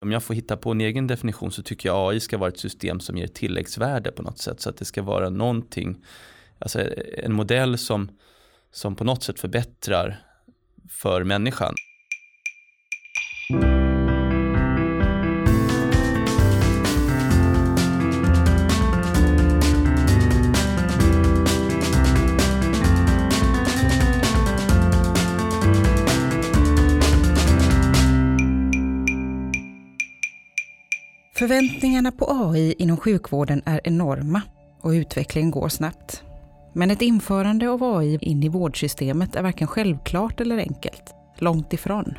Om jag får hitta på en egen definition så tycker jag AI ska vara ett system som ger tilläggsvärde på något sätt. Så att det ska vara någonting, alltså en modell som, som på något sätt förbättrar för människan. Förväntningarna på AI inom sjukvården är enorma och utvecklingen går snabbt. Men ett införande av AI in i vårdsystemet är varken självklart eller enkelt. Långt ifrån.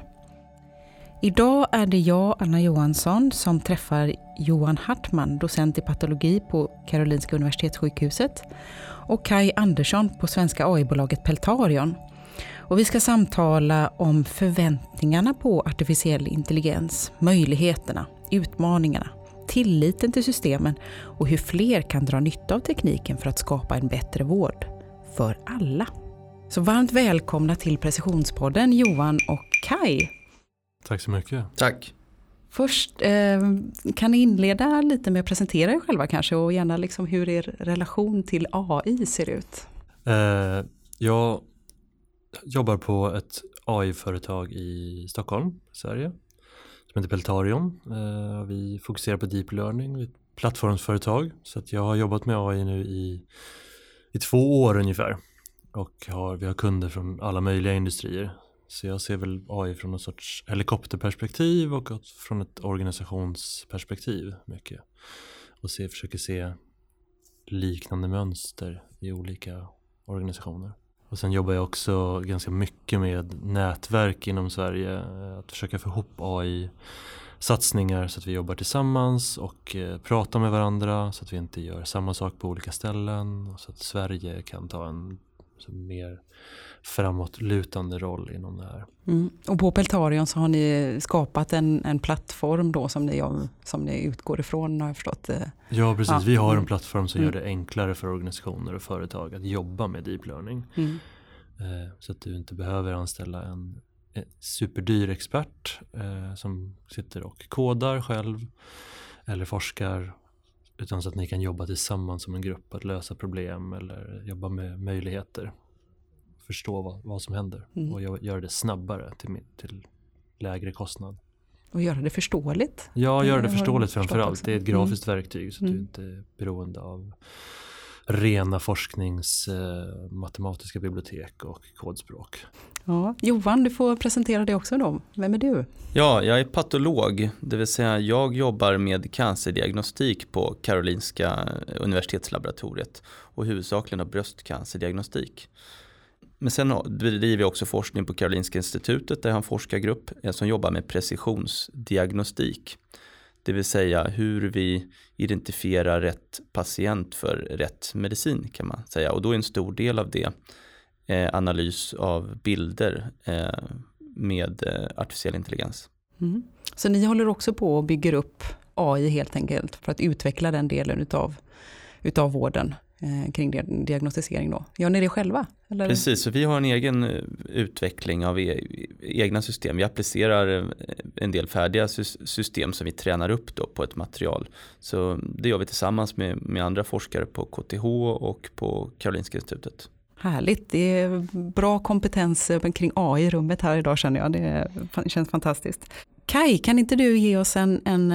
Idag är det jag, Anna Johansson, som träffar Johan Hartman, docent i patologi på Karolinska Universitetssjukhuset och Kai Andersson på svenska AI-bolaget Peltarion. Och vi ska samtala om förväntningarna på artificiell intelligens, möjligheterna, utmaningarna, tilliten till systemen och hur fler kan dra nytta av tekniken för att skapa en bättre vård. För alla. Så varmt välkomna till Precisionspodden Johan och Kai. Tack så mycket. Tack. Först, eh, kan ni inleda lite med att presentera er själva kanske och gärna liksom hur er relation till AI ser ut? Eh, jag jobbar på ett AI-företag i Stockholm, Sverige som heter Peltarion. Eh, vi fokuserar på deep learning, vi är ett plattformsföretag. Så att jag har jobbat med AI nu i, i två år ungefär. Och har, vi har kunder från alla möjliga industrier. Så jag ser väl AI från någon sorts helikopterperspektiv och från ett organisationsperspektiv mycket. Och se, försöker se liknande mönster i olika organisationer. Och sen jobbar jag också ganska mycket med nätverk inom Sverige. Eh, att försöka få ihop AI-satsningar så att vi jobbar tillsammans och eh, pratar med varandra så att vi inte gör samma sak på olika ställen. Så att Sverige kan ta en mer framåtlutande roll inom det här. Mm. Och på Peltarion så har ni skapat en, en plattform då som ni, som ni utgår ifrån har jag förstått. Eh. Ja precis, ja. vi har en plattform som mm. gör det enklare för organisationer och företag att jobba med deep learning. Mm. Eh, så att du inte behöver anställa en, en superdyr expert eh, som sitter och kodar själv eller forskar utan så att ni kan jobba tillsammans som en grupp att lösa problem eller jobba med möjligheter förstå vad, vad som händer mm. och göra det snabbare till, till lägre kostnad. Och göra det förståeligt? Ja, göra det förståeligt framförallt. Det är ett grafiskt mm. verktyg så att mm. du inte är beroende av rena forsknings eh, matematiska bibliotek och kodspråk. Ja, Johan, du får presentera dig också då. Vem är du? Ja, jag är patolog, det vill säga jag jobbar med cancerdiagnostik på Karolinska universitetslaboratoriet och huvudsakligen av bröstcancerdiagnostik. Men sen bedriver jag också forskning på Karolinska institutet där jag har en forskargrupp eh, som jobbar med precisionsdiagnostik. Det vill säga hur vi identifierar rätt patient för rätt medicin kan man säga. Och då är en stor del av det eh, analys av bilder eh, med eh, artificiell intelligens. Mm. Så ni håller också på och bygger upp AI helt enkelt för att utveckla den delen utav, utav vården? eh, kring diagnostisering då. Gör ni det själva? Eller? Precis, så vi har en egen eh, utveckling av e egna system. Vi applicerar eh, en del färdiga system som vi tränar upp då på ett material. Så det gör vi tillsammans med, med andra forskare på KTH och på Karolinska institutet. Härligt, det är bra kompetens kring AI i rummet här idag känner jag. Det känns fantastiskt. Kai, kan inte du ge oss en, en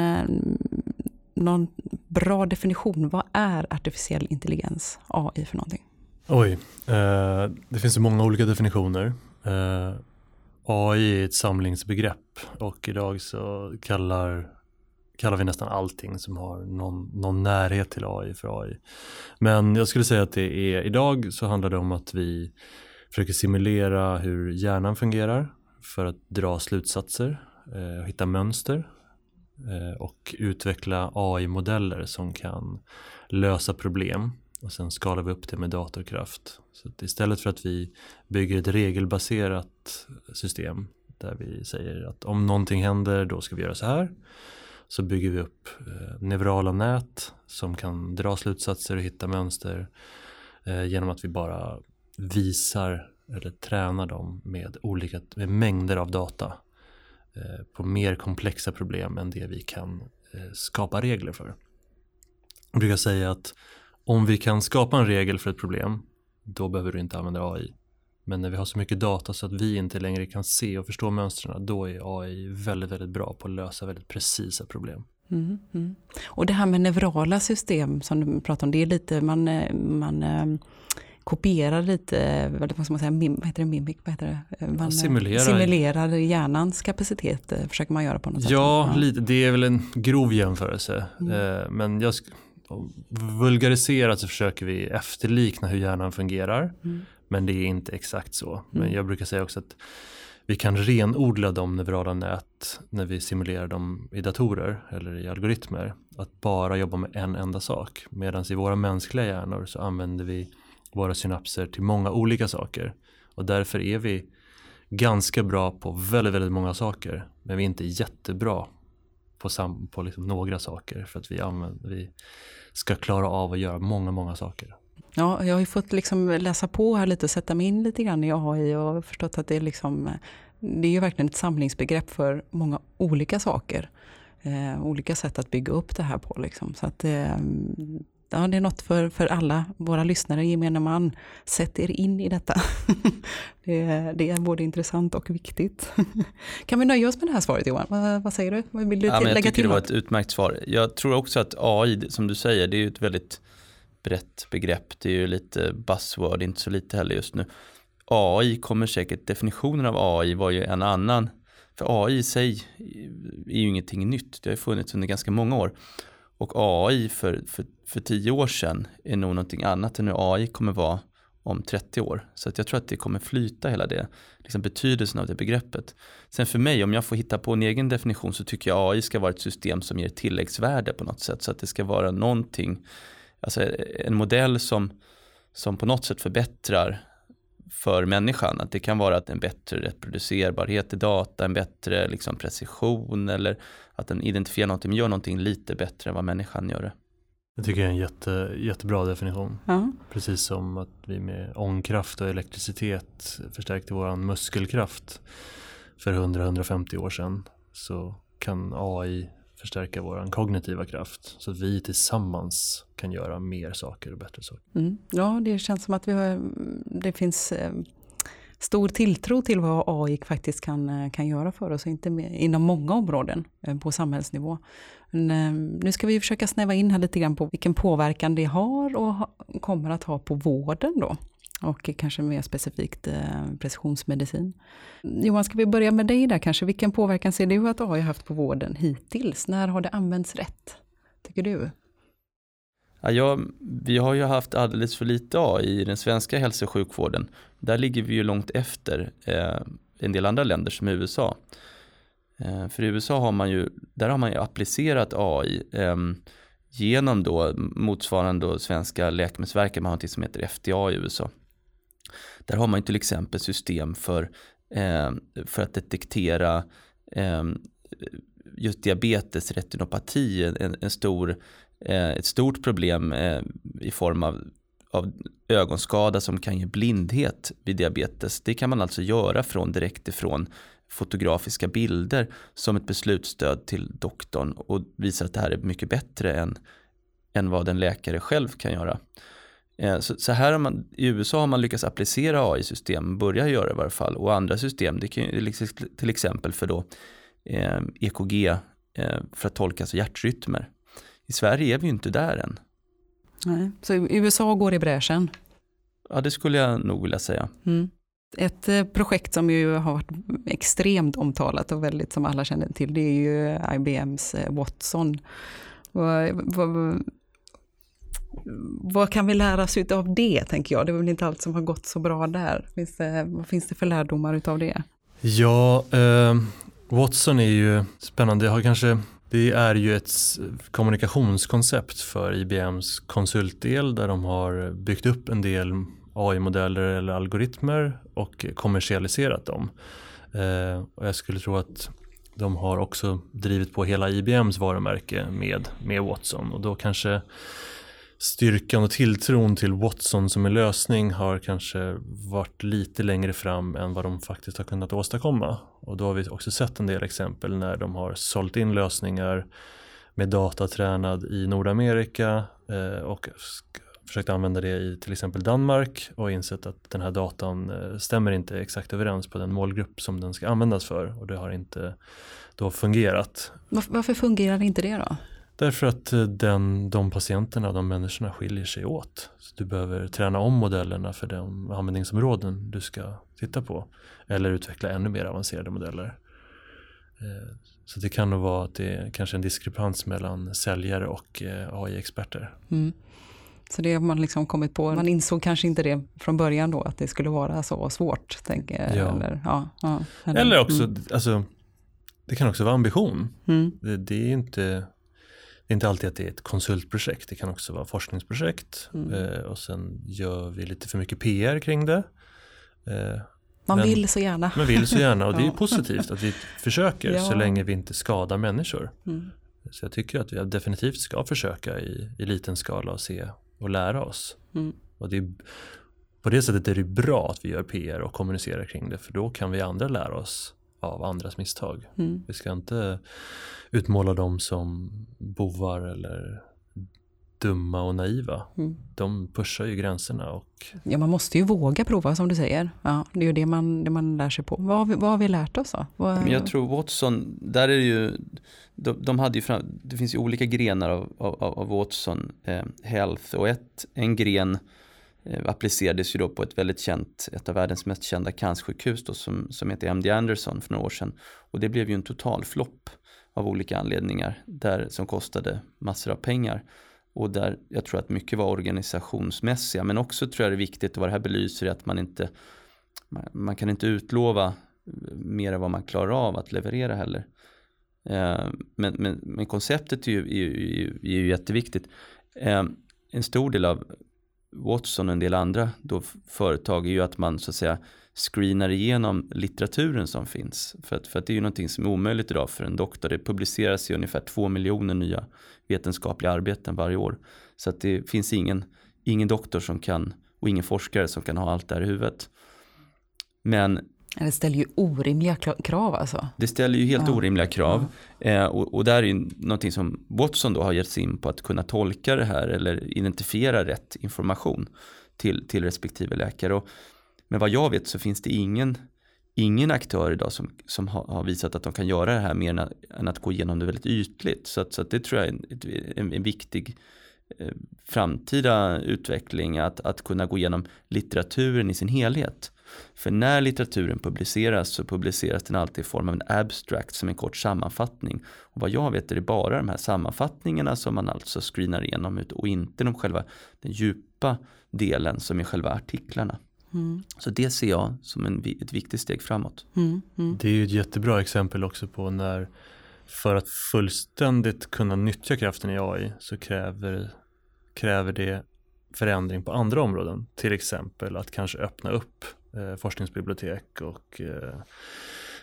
någon bra definition. Vad är artificiell intelligens, AI för någonting? Oj, eh, det finns ju många olika definitioner. Eh, AI är ett samlingsbegrepp och idag så kallar, kallar vi nästan allting som har någon, någon närhet till AI för AI. Men jag skulle säga att det är, idag så handlar det om att vi försöker simulera hur hjärnan fungerar för att dra slutsatser, eh, hitta mönster Eh, och utveckla AI-modeller som kan lösa problem och sen skalar vi upp det med datorkraft. Så istället för att vi bygger ett regelbaserat system där vi säger att om någonting händer då ska vi göra så här så bygger vi upp eh, neurala nät som kan dra slutsatser och hitta mönster eh, genom att vi bara visar eller tränar dem med, olika, med mängder av data eh, på mer komplexa problem än det vi kan eh, skapa regler för. Jag brukar säga att om vi kan skapa en regel för ett problem, då behöver du inte använda AI. Men när vi har så mycket data så att vi inte längre kan se och förstå mönstren, då är AI väldigt, väldigt bra på att lösa väldigt precisa problem. Mm, mm. Och det här med neurala system som du pratar om, det är lite, man, eh, man eh, kopierar lite, vad ska man säga, mim, vad heter det, mimik, vad heter det? Man simulerar. simulerar hjärnans kapacitet, försöker man göra på något ja, sätt. Ja, lite, det är väl en grov jämförelse. Mm. Men jag, vulgariserat så försöker vi efterlikna hur hjärnan fungerar. Mm. Men det är inte exakt så. Men mm. jag brukar säga också att vi kan renodla de neurala nät när vi simulerar dem i datorer eller i algoritmer. Att bara jobba med en enda sak. Medan i våra mänskliga hjärnor så använder vi våra synapser till många olika saker. Och därför är vi ganska bra på väldigt, väldigt många saker. Men vi är inte jättebra på, sam på liksom några saker för att vi, använder, vi ska klara av att göra många, många saker. Ja, jag har ju fått liksom läsa på här lite och sätta mig in lite grann i AI och förstått att det är liksom det är ju verkligen ett samlingsbegrepp för många olika saker. Eh, olika sätt att bygga upp det här på. Liksom. Så att, eh, ja, det är något för, för alla våra lyssnare, gemene man. Sätt er in i detta. det, det, är både intressant och viktigt. kan vi nöja oss med det här svaret Johan? Vad, vad säger du? Vill du ja, till, jag tycker det var ett utmärkt svar. Jag tror också att AI, som du säger, det är ju ett väldigt brett begrepp. Det är ju lite buzzword, inte så lite heller just nu. AI kommer säkert, definitionen av AI var ju en annan. För AI i sig är ju ingenting nytt, det har ju funnits under ganska många år. Och AI för, för, för tio år sedan är nog någonting annat än hur AI kommer vara om 30 år. Så att jag tror att det kommer flyta hela det, liksom betydelsen av det begreppet. Sen för mig, om jag får hitta på en egen definition så tycker jag AI ska vara ett system som ger tilläggsvärde på något sätt. Så att det ska vara någonting, alltså en modell som, som på något sätt förbättrar för människan. Att det kan vara att en bättre reproducerbarhet i data, en bättre liksom precision eller att den identifierar någonting, men gör någonting lite bättre än vad människan gör det. Det tycker jag är en jätte, jättebra definition. Ja. Precis som att vi med ångkraft och elektricitet förstärkte vår muskelkraft för 100-150 år sedan så kan AI förstärka vår kognitiva kraft så att vi tillsammans kan göra mer saker och bättre saker. Mm. Ja, det känns som att vi har, mm, det finns eh, stor tilltro till vad AI faktiskt kan, eh, kan göra för oss, inte med, inom många områden eh, på samhällsnivå. Men, eh, nu ska vi försöka snäva in här lite grann på vilken påverkan det har och ha, kommer att ha på vården då och kanske mer specifikt eh, precisionsmedicin. Johan, ska vi börja med dig där kanske? Vilken påverkan ser du att AI haft på vården hittills? När har det använts rätt, tycker du? Ja, ja, vi har ju haft alldeles för lite AI i den svenska hälso och sjukvården. Där ligger vi ju långt efter eh, en del andra länder som USA. Eh, för i USA har man ju, där har man ju applicerat AI eh, genom då motsvarande då svenska läkemedelsverket, man har något som heter FDA i USA. Där har man till exempel system för, eh, för att detektera eh, just diabetes, retinopati, en, en stor, eh, ett stort problem eh, i form av, av ögonskada som kan ge blindhet vid diabetes. Det kan man alltså göra från direkt ifrån fotografiska bilder som ett beslutsstöd till doktorn och visa att det här är mycket bättre än, än vad en läkare själv kan göra. Eh, så, så, här har man, i USA har man lyckats applicera AI-system, börja göra det i varje fall, och andra system, det kan liksom, till exempel för då eh, EKG eh, för att tolka alltså hjärtrytmer. I Sverige är vi ju inte där än. Nej, så USA går i bräschen? Ja, det skulle jag nog vilja säga. Mm. Ett projekt som ju har varit extremt omtalat och väldigt som alla känner till, det är ju IBMs Watson vad, kan vi lära oss av det, tänker jag? Det är väl inte allt som har gått så bra där. Finns det, vad finns det för lärdomar av det? Ja, eh, Watson är ju spännande. Det, har kanske, det är ju ett kommunikationskoncept för IBMs konsultdel där de har byggt upp en del AI-modeller eller algoritmer och kommersialiserat dem. Eh, och jag skulle tro att de har också drivit på hela IBMs varumärke med, med Watson och då kanske styrkan och tilltron till Watson som en lösning har kanske varit lite längre fram än vad de faktiskt har kunnat åstadkomma. Och då har vi också sett en del exempel när de har sålt in lösningar med data tränad i Nordamerika eh, och försökt använda det i till exempel Danmark och insett att den här datan eh, stämmer inte exakt överens på den målgrupp som den ska användas för och det har inte då fungerat. Varför fungerar inte det då? Därför att eh, den, de patienterna, de människorna skiljer sig åt. Så du behöver träna om modellerna för de användningsområden du ska titta på. Eller utveckla ännu mer avancerade modeller. Eh, så det kan nog vara att det är kanske en diskrepans mellan säljare och AI-experter. Mm. Så det har man liksom kommit på. Man insåg kanske inte det från början då, att det skulle vara så svårt. Tänker, ja. Eller, ja, ja, eller, eller också, mm. alltså, det kan också vara ambition. Mm. Det, det, är inte, det är inte alltid att det är ett konsultprojekt, det kan också vara forskningsprojekt. Mm. Eh, och sen gör vi lite för mycket PR kring det. Eh, man men, vill så gärna. Man vill så gärna och det är positivt att vi försöker ja. så länge vi inte skadar människor. Mm. Så jag tycker att vi definitivt ska försöka i, i liten skala och se och lära oss. Mm. Och det är, på det sättet är det bra att vi gör PR och kommunicerar kring det för då kan vi andra lära oss av andras misstag. Mm. Vi ska inte utmåla dem som bovar eller dumma och naiva. Mm. De pushar ju gränserna. Och... Ja, man måste ju våga prova som du säger. Ja, det är ju det man, det man lär sig på. Vad har vi, vad har vi lärt oss då? Vad... Jag tror Watson, där är det ju, de, de hade ju fram, det finns ju olika grenar av, av, av Watson eh, Health och ett, en gren eh, Eh, applicerades ju då på ett väldigt känt, ett av världens mest kända cancersjukhus då, som, som heter MD Anderson för några år sedan. Och det blev ju en total flopp av olika anledningar där, som kostade massor av pengar. Och där jag tror att mycket var organisationsmässiga men också tror jag det är viktigt och vad det här belyser är att man inte man kan inte utlova eh, mer än vad man klarar av att leverera heller. Eh, men, men, men konceptet är ju, är, ju, är ju jätteviktigt. En stor del av Watson och en del andra då företag är ju att man så att säga screenar igenom litteraturen som finns. För att, för att det är ju någonting som är omöjligt idag för en doktor. Det publiceras ju ungefär två miljoner nya vetenskapliga arbeten varje år. Så att det finns ingen, ingen doktor som kan och ingen forskare som kan ha allt det här i huvudet. Men det ställer ju orimliga krav alltså. Det ställer ju helt ja. orimliga krav. Ja. Eh, och, och där är ju någonting som Watson då har gett sig in på att kunna tolka det här eller identifiera rätt information till, till respektive läkare. Och, men vad jag vet så finns det ingen, ingen aktör idag som, som har, har visat att de kan göra det här mer än att, än att gå igenom det väldigt ytligt. Så, att, så att det tror jag är en, en, en viktig eh, framtida utveckling att, att kunna gå igenom litteraturen i sin helhet. För när litteraturen publiceras så publiceras den alltid i form av en abstract som en kort sammanfattning. Och vad jag vet är det bara de här sammanfattningarna som man alltså screenar igenom och inte de själva, den djupa delen som är själva artiklarna. Mm. Så det ser jag som en, ett viktigt steg framåt. Mm. Mm. Det är ju ett jättebra exempel också på när för att fullständigt kunna nyttja kraften i AI så kräver, kräver det förändring på andra områden. Till exempel att kanske öppna upp eh, forskningsbibliotek och eh,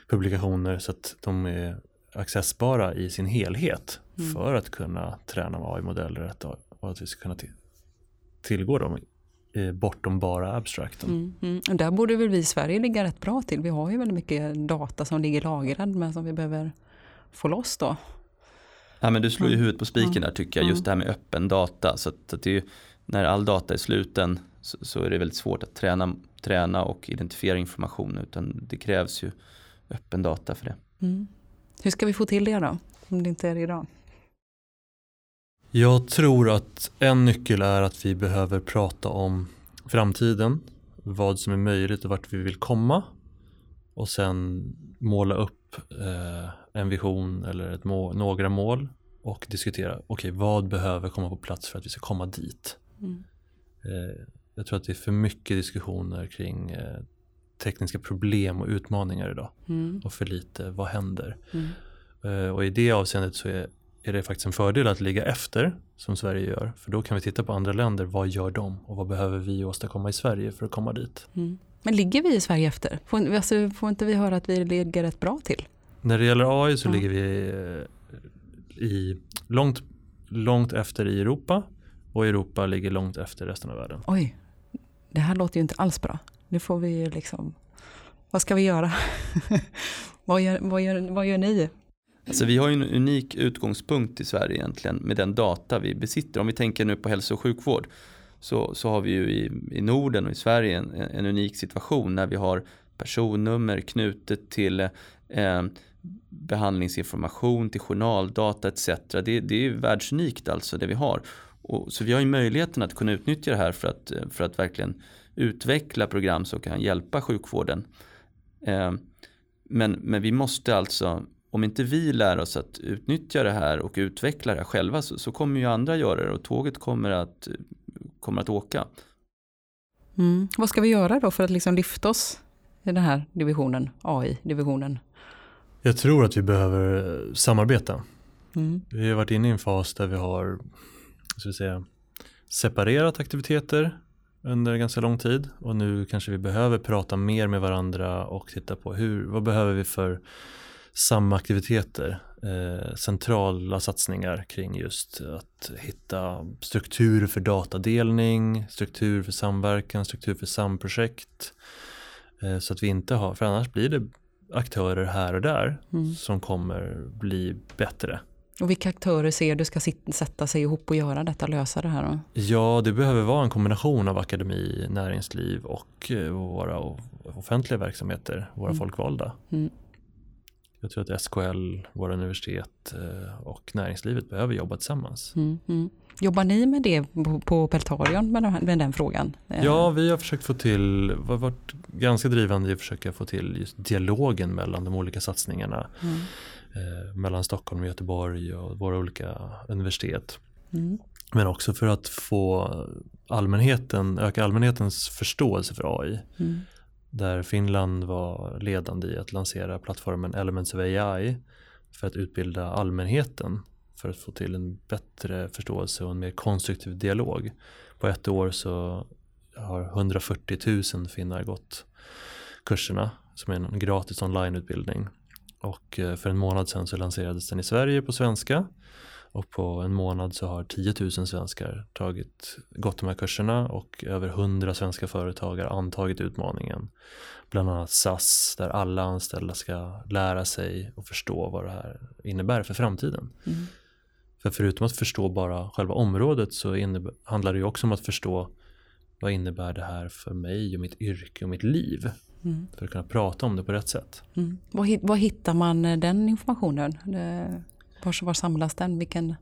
publikationer så att de är accessbara i sin helhet mm. för att kunna träna AI-modeller och att vi ska kunna tillgå dem eh, bortom bara abstrakten. Mm, mm. Där borde väl vi i Sverige ligga rätt bra till. Vi har ju väldigt mycket data som ligger lagrad men som vi behöver få loss då. Ja men du slår ju huvudet på spiken där tycker jag, just det här med öppen data. Så att, att det är ju, när all data är sluten så, så, är det väldigt svårt att träna, träna och identifiera information utan det krävs ju öppen data för det. Mm. Hur ska vi få till det då, om det inte är det idag? Jag tror att en nyckel är att vi behöver prata om framtiden, vad som är möjligt och vart vi vill komma och sen måla upp eh, en vision eller ett mål, några mål och diskutera, okej okay, vad behöver komma på plats för att vi ska komma dit? Mm. Eh, jag tror att det är för mycket diskussioner kring eh, tekniska problem och utmaningar idag mm. och för lite vad händer? Mm. Eh, och i det avseendet så är, är det faktiskt en fördel att ligga efter som Sverige gör för då kan vi titta på andra länder, vad gör de och vad behöver vi åstadkomma i Sverige för att komma dit? Mm. Men ligger vi i Sverige efter? Får, alltså, får inte vi höra att vi ligger rätt bra till? När det gäller AI så ligger vi eh, i långt, långt efter i Europa och Europa ligger långt efter resten av världen. Oj, det här låter ju inte alls bra. Nu får vi liksom, vad ska vi göra? Vad gör, vad gör, vad gör ni? Alltså vi har ju en unik utgångspunkt i Sverige egentligen med den data vi besitter. Om vi tänker nu på hälso och sjukvård så, så har vi ju i, i Norden och i Sverige en, en unik situation när vi har personnummer knutet till eh, behandlingsinformation, till journaldata etc. Det, det är ju världsunikt alltså det vi har. Och, så vi har ju möjligheten att kunna utnyttja det här för att, för att verkligen utveckla program som kan hjälpa sjukvården. Eh, men, men vi måste alltså, om inte vi lär oss att utnyttja det här och utveckla det här själva så, så kommer ju andra göra det och tåget kommer att, kommer att åka. Mm. Vad ska vi göra då för att liksom lyfta oss i den här divisionen, AI-divisionen? Jag tror att vi behöver samarbeta. Mm. Vi har varit inne i en fas där vi har ska vi säga, separerat aktiviteter under ganska lång tid och nu kanske vi behöver prata mer med varandra och titta på hur, vad behöver vi för samaktiviteter, eh, centrala satsningar kring just att hitta struktur för datadelning, struktur för samverkan, struktur för samprojekt. Eh, så att vi inte har, för annars blir det aktörer här och där mm. som kommer bli bättre. Och vilka aktörer ser du ska sätta sig ihop och göra detta, lösa det här? Då? Ja, det behöver vara en kombination av akademi, näringsliv och eh, våra offentliga verksamheter, våra mm. folkvalda. Mm. Jag tror att SKL, våra universitet eh, och näringslivet behöver jobba tillsammans. Mm, mm. Jobbar ni med det på Peltarion med den, med den frågan? Ja, vi har försökt få till, varit ganska drivande i att försöka få till just dialogen mellan de olika satsningarna. Eh, mellan Stockholm och Göteborg och våra olika universitet. Mm. Men också för att få allmänheten, öka allmänhetens förståelse för AI. Mm. Där Finland var ledande i att lansera plattformen Elements of AI för att utbilda allmänheten för att få till en bättre förståelse och en mer konstruktiv dialog. På ett år så har 140 000 finnar gått kurserna som är en gratis onlineutbildning. Och eh, för en månad sedan så lanserades den i Sverige på svenska och på en månad så har 10 000 svenskar tagit, gått de här kurserna och över 100 svenska företag har antagit utmaningen. Bland annat SAS där alla anställda ska lära sig och förstå vad det här innebär för framtiden. Mm. För förutom att förstå bara själva området så innebär, handlar det ju också om att förstå vad innebär det här för mig och mitt yrke och mitt liv. Mm. För att kunna prata om det på rätt sätt. Mm. Var, var, hittar man eh, den informationen? Var, var samlas den? Vilken,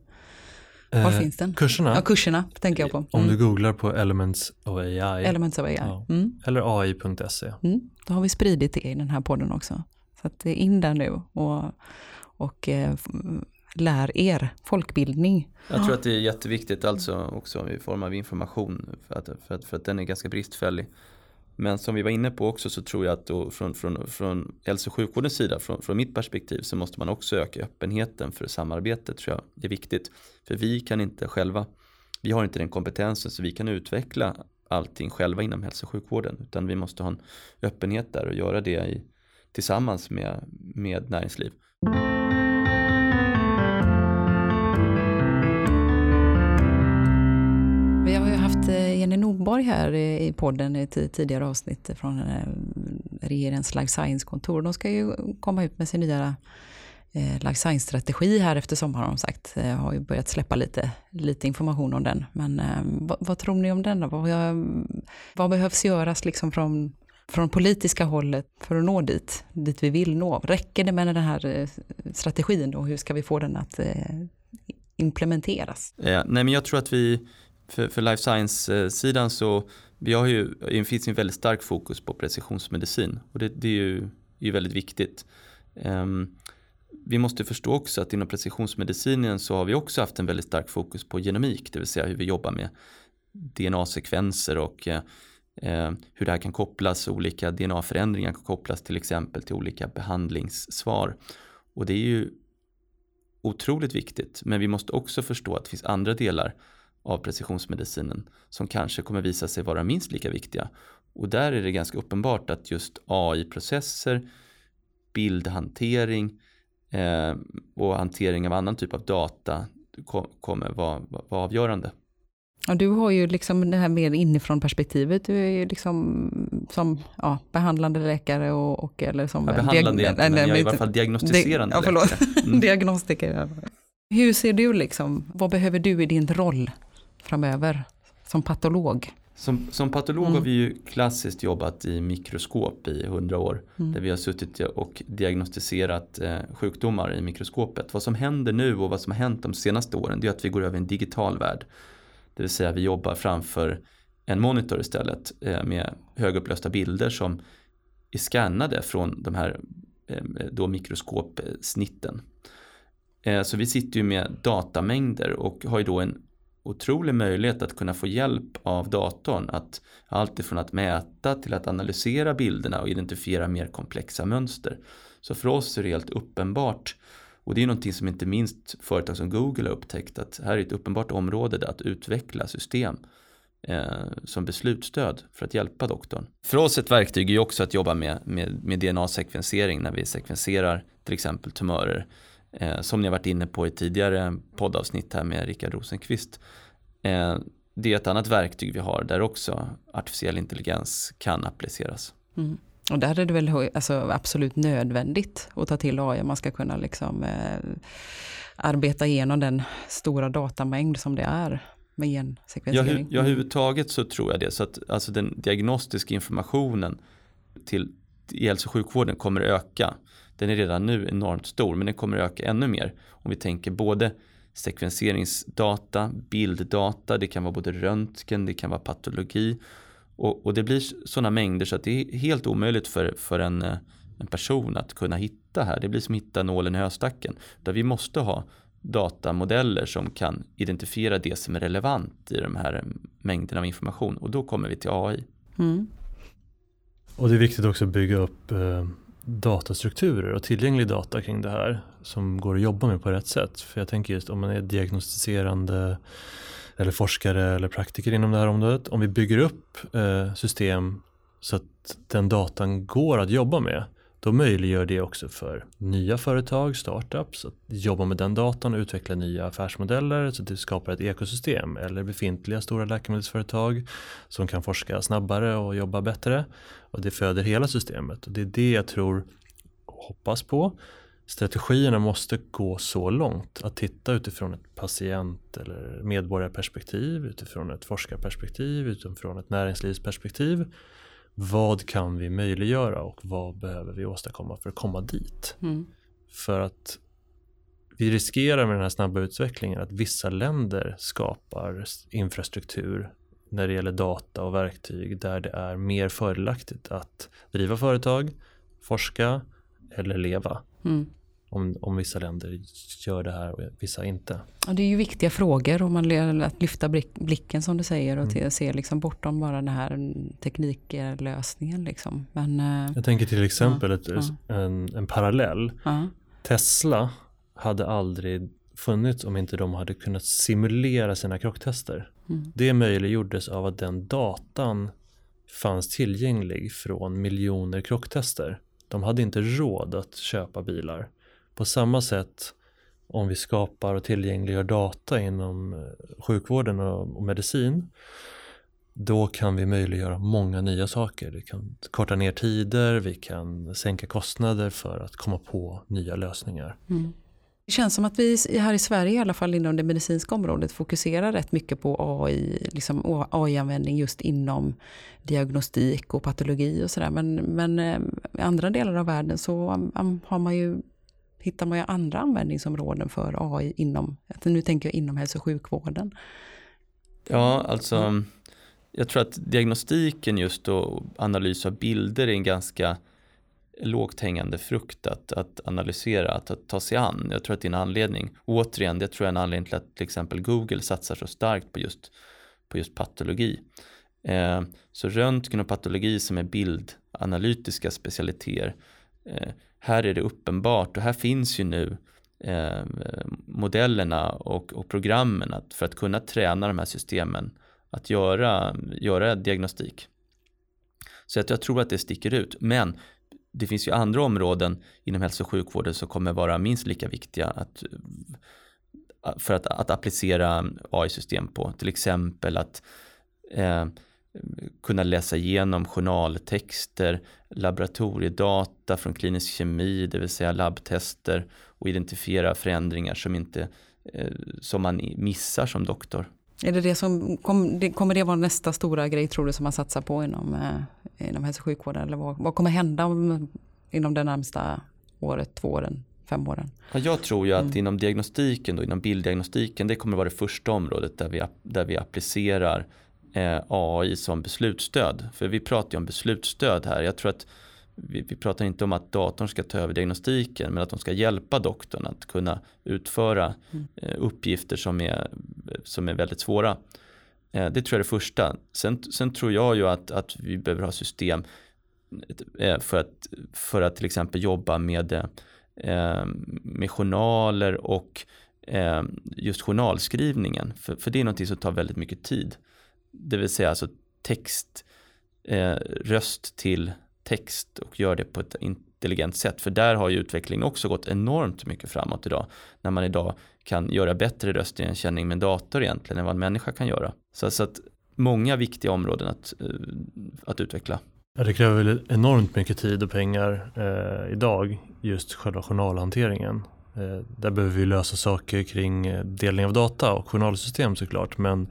var eh, finns den? Kurserna? Ja, kurserna tänker jag på. Mm. Om du googlar på Elements of AI. Elements of AI. Ja. Mm. Eller AI.se. Mm. Då har vi spridit det i den här podden också. Så att det är in där nu och, och eh, lär er folkbildning. Jag tror att det är jätteviktigt alltså också i form av information för att, för att, för att den är ganska bristfällig. Men som vi var inne på också så tror jag att då från, från, från hälso och sjukvårdens sida, från, från mitt perspektiv så måste man också öka öppenheten för samarbete tror jag är viktigt. För vi kan inte själva, vi har inte den kompetensen så vi kan utveckla allting själva inom hälso och sjukvården utan vi måste ha en öppenhet där och göra det i, tillsammans med, med näringsliv. Jenny Nordborg här i podden i tidigare avsnitt från eh, regeringens life science-kontor. De ska ju komma ut med sin nya eh, life science-strategi här efter sommaren har de sagt. Jag har ju börjat släppa lite, lite information om den. Men vad, vad tror ni om den då? Vad, vad behövs göras liksom från, från politiska hållet för att nå dit, dit vi vill nå? Räcker det med den här strategin och hur ska vi få den att implementeras? Ja, nej men jag tror att vi för, för life science-sidan så vi har ju, det finns en väldigt stark fokus på precisionsmedicin och det, det är ju är väldigt viktigt. Um, vi måste förstå också att inom precisionsmedicinen så har vi också haft en väldigt stark fokus på genomik, det vill säga hur vi jobbar med DNA-sekvenser och eh, ehm, hur det här kan kopplas, olika DNA-förändringar kan kopplas till exempel till olika behandlingssvar. Och det är ju otroligt viktigt, men vi måste också förstå att det finns andra delar av precisionsmedicinen som kanske kommer visa sig vara minst lika viktiga. Och där är det ganska uppenbart att just AI-processer, bildhantering eh, och hantering av annan typ av data kommer vara, vara avgörande. Och du har ju liksom det här mer inifrån perspektivet. Du är ju liksom som ja, behandlande läkare och, och eller som... Ja, behandlande egentligen, men jag är i alla fall diagnostiserande ja, förlåt. läkare. Mm. Diagnostiker. Hur ser du liksom, vad behöver du i din roll framöver som patolog? Som, som patolog Mm. har vi ju klassiskt jobbat i mikroskop i hundra år. Mm. Där vi har suttit och diagnostiserat eh, sjukdomar i mikroskopet. Vad som händer nu och vad som har hänt de senaste åren det är att vi går över i en digital värld. Det vill säga vi jobbar framför en monitor istället eh, med högupplösta bilder som är skannade från de här eh, då mikroskopsnitten. Eh, så vi sitter ju med datamängder och har ju då en otrolig möjlighet att kunna få hjälp av datorn att allt ifrån att mäta till att analysera bilderna och identifiera mer komplexa mönster. Så för oss är det helt uppenbart och det är någonting som inte minst företag som Google har upptäckt att här är ett uppenbart område där att utveckla system eh, som beslutsstöd för att hjälpa doktorn. För oss ett verktyg är också att jobba med, med, med DNA-sekvensering när vi sekvenserar till exempel tumörer eh, som ni har varit inne på i tidigare poddavsnitt här med Rickard Rosenqvist. Eh, det är ett annat verktyg vi har där också artificiell intelligens kan appliceras. Mm. Och där är det väl alltså, absolut nödvändigt att ta till AI om man ska kunna liksom, eh, arbeta igenom den stora datamängd som det är med gensekvensering. ja, överhuvudtaget så tror jag det. Så att alltså den diagnostiska informationen till, i hälso och sjukvården kommer öka. Den är redan nu enormt stor men den kommer öka ännu mer. Om vi tänker både sekvenseringsdata, bilddata, det kan vara både röntgen, det kan vara patologi. Och, och det blir sådana mängder så att det är helt omöjligt för, för en, en person att kunna hitta här. Det blir som att hitta nålen i höstacken. Där vi måste ha datamodeller som kan identifiera det som är relevant i de här mängderna av information och då kommer vi till AI. Mm. Och det är viktigt också att bygga upp eh, datastrukturer och tillgänglig data kring det här som går att jobba med på rätt sätt. För jag tänker just om man är diagnostiserande eller forskare eller praktiker inom det här området. Om vi bygger upp eh, system så att den datan går att jobba med då möjliggör det också för nya företag, startups, att jobba med den datan och utveckla nya affärsmodeller så att det skapar ett ekosystem eller befintliga stora läkemedelsföretag som kan forska snabbare och jobba bättre. Och det föder hela systemet. Och det är det jag tror och hoppas på. Strategierna måste gå så långt att titta utifrån ett patient eller medborgarperspektiv, utifrån ett forskarperspektiv, utifrån ett näringslivsperspektiv vad kan vi möjliggöra och vad behöver vi åstadkomma för att komma dit? Mm. För att vi riskerar med den här snabba utvecklingen att vissa länder skapar infrastruktur när det gäller data och verktyg där det är mer fördelaktigt att driva företag, forska eller leva. Mm. Om, om vissa länder gör det här och vissa inte. Ja, det är ju viktiga frågor om man att lyfta blick- blicken som du säger och Mm. se liksom bortom bara den här tekniklösningen. Liksom. Men, eh, Jag tänker till exempel ett, ja. En, en parallell ja. Tesla hade aldrig funnits om inte de hade kunnat simulera sina krocktester. Mm. Det möjliggjordes av att den datan fanns tillgänglig från miljoner krocktester. De hade inte råd att köpa bilar. På samma sätt om vi skapar och tillgängliggör data inom eh, sjukvården och, medicin då kan vi möjliggöra många nya saker. Vi kan korta ner tider, vi kan sänka kostnader för att komma på nya lösningar. Mm. Det känns som att vi här i Sverige i alla fall inom det medicinska området fokuserar rätt mycket på AI, liksom AI-användning just inom diagnostik och patologi och sådär. Men, men eh, i andra delar av världen så har man ju, hittar man ju andra användningsområden för AI inom, nu tänker jag inom hälso och sjukvården. Ja, alltså jag tror att diagnostiken just och analys av bilder är en ganska lågt hängande frukt att, att analysera, att, att ta sig an. Jag tror att det är en anledning. Återigen, det tror jag är en anledning till att till exempel Google satsar så starkt på just, på just patologi. Eh, så röntgen och patologi som är bildanalytiska specialiteter. Eh, här är det uppenbart och här finns ju nu eh, modellerna och, och programmen att, för att kunna träna de här systemen att göra, göra diagnostik. Så att jag tror att det sticker ut. Men det finns ju andra områden inom hälso och sjukvården som kommer vara minst lika viktiga att, för att, att applicera AI-system på. Till exempel att eh, kunna läsa igenom journaltexter, laboratoriedata från klinisk kemi, det vill säga labbtester och identifiera förändringar som, inte, eh, som man missar som doktor. Är det det som, kommer det vara nästa stora grej tror du som man satsar på inom, eh, inom hälso och sjukvården? Eller vad, vad kommer hända om, inom det närmsta året, två åren, fem åren? Ja, jag tror ju att mm. inom diagnostiken, då, inom bilddiagnostiken, det kommer vara det första området där vi, där vi applicerar AI som beslutsstöd. För vi pratar ju om beslutsstöd här. Jag tror att vi, vi, pratar inte om att datorn ska ta över diagnostiken men att de ska hjälpa doktorn att kunna utföra mm. eh, uppgifter som är, som är väldigt svåra. Eh, det tror jag är det första. Sen, sen tror jag ju att, att vi behöver ha system eh, för, att, för att till exempel jobba med, eh, med journaler och eh, just journalskrivningen. För, för det är någonting som tar väldigt mycket tid. Det vill säga alltså text, eh, röst till text och gör det på ett intelligent sätt. För där har ju utvecklingen också gått enormt mycket framåt idag. När man idag kan göra bättre röstigenkänning med dator egentligen än vad en människa kan göra. Så, så att många viktiga områden att, eh, att utveckla. Ja, det kräver väl enormt mycket tid och pengar eh, idag, just själva journalhanteringen. Eh, där behöver vi lösa saker kring eh, delning av data och journalsystem såklart. Men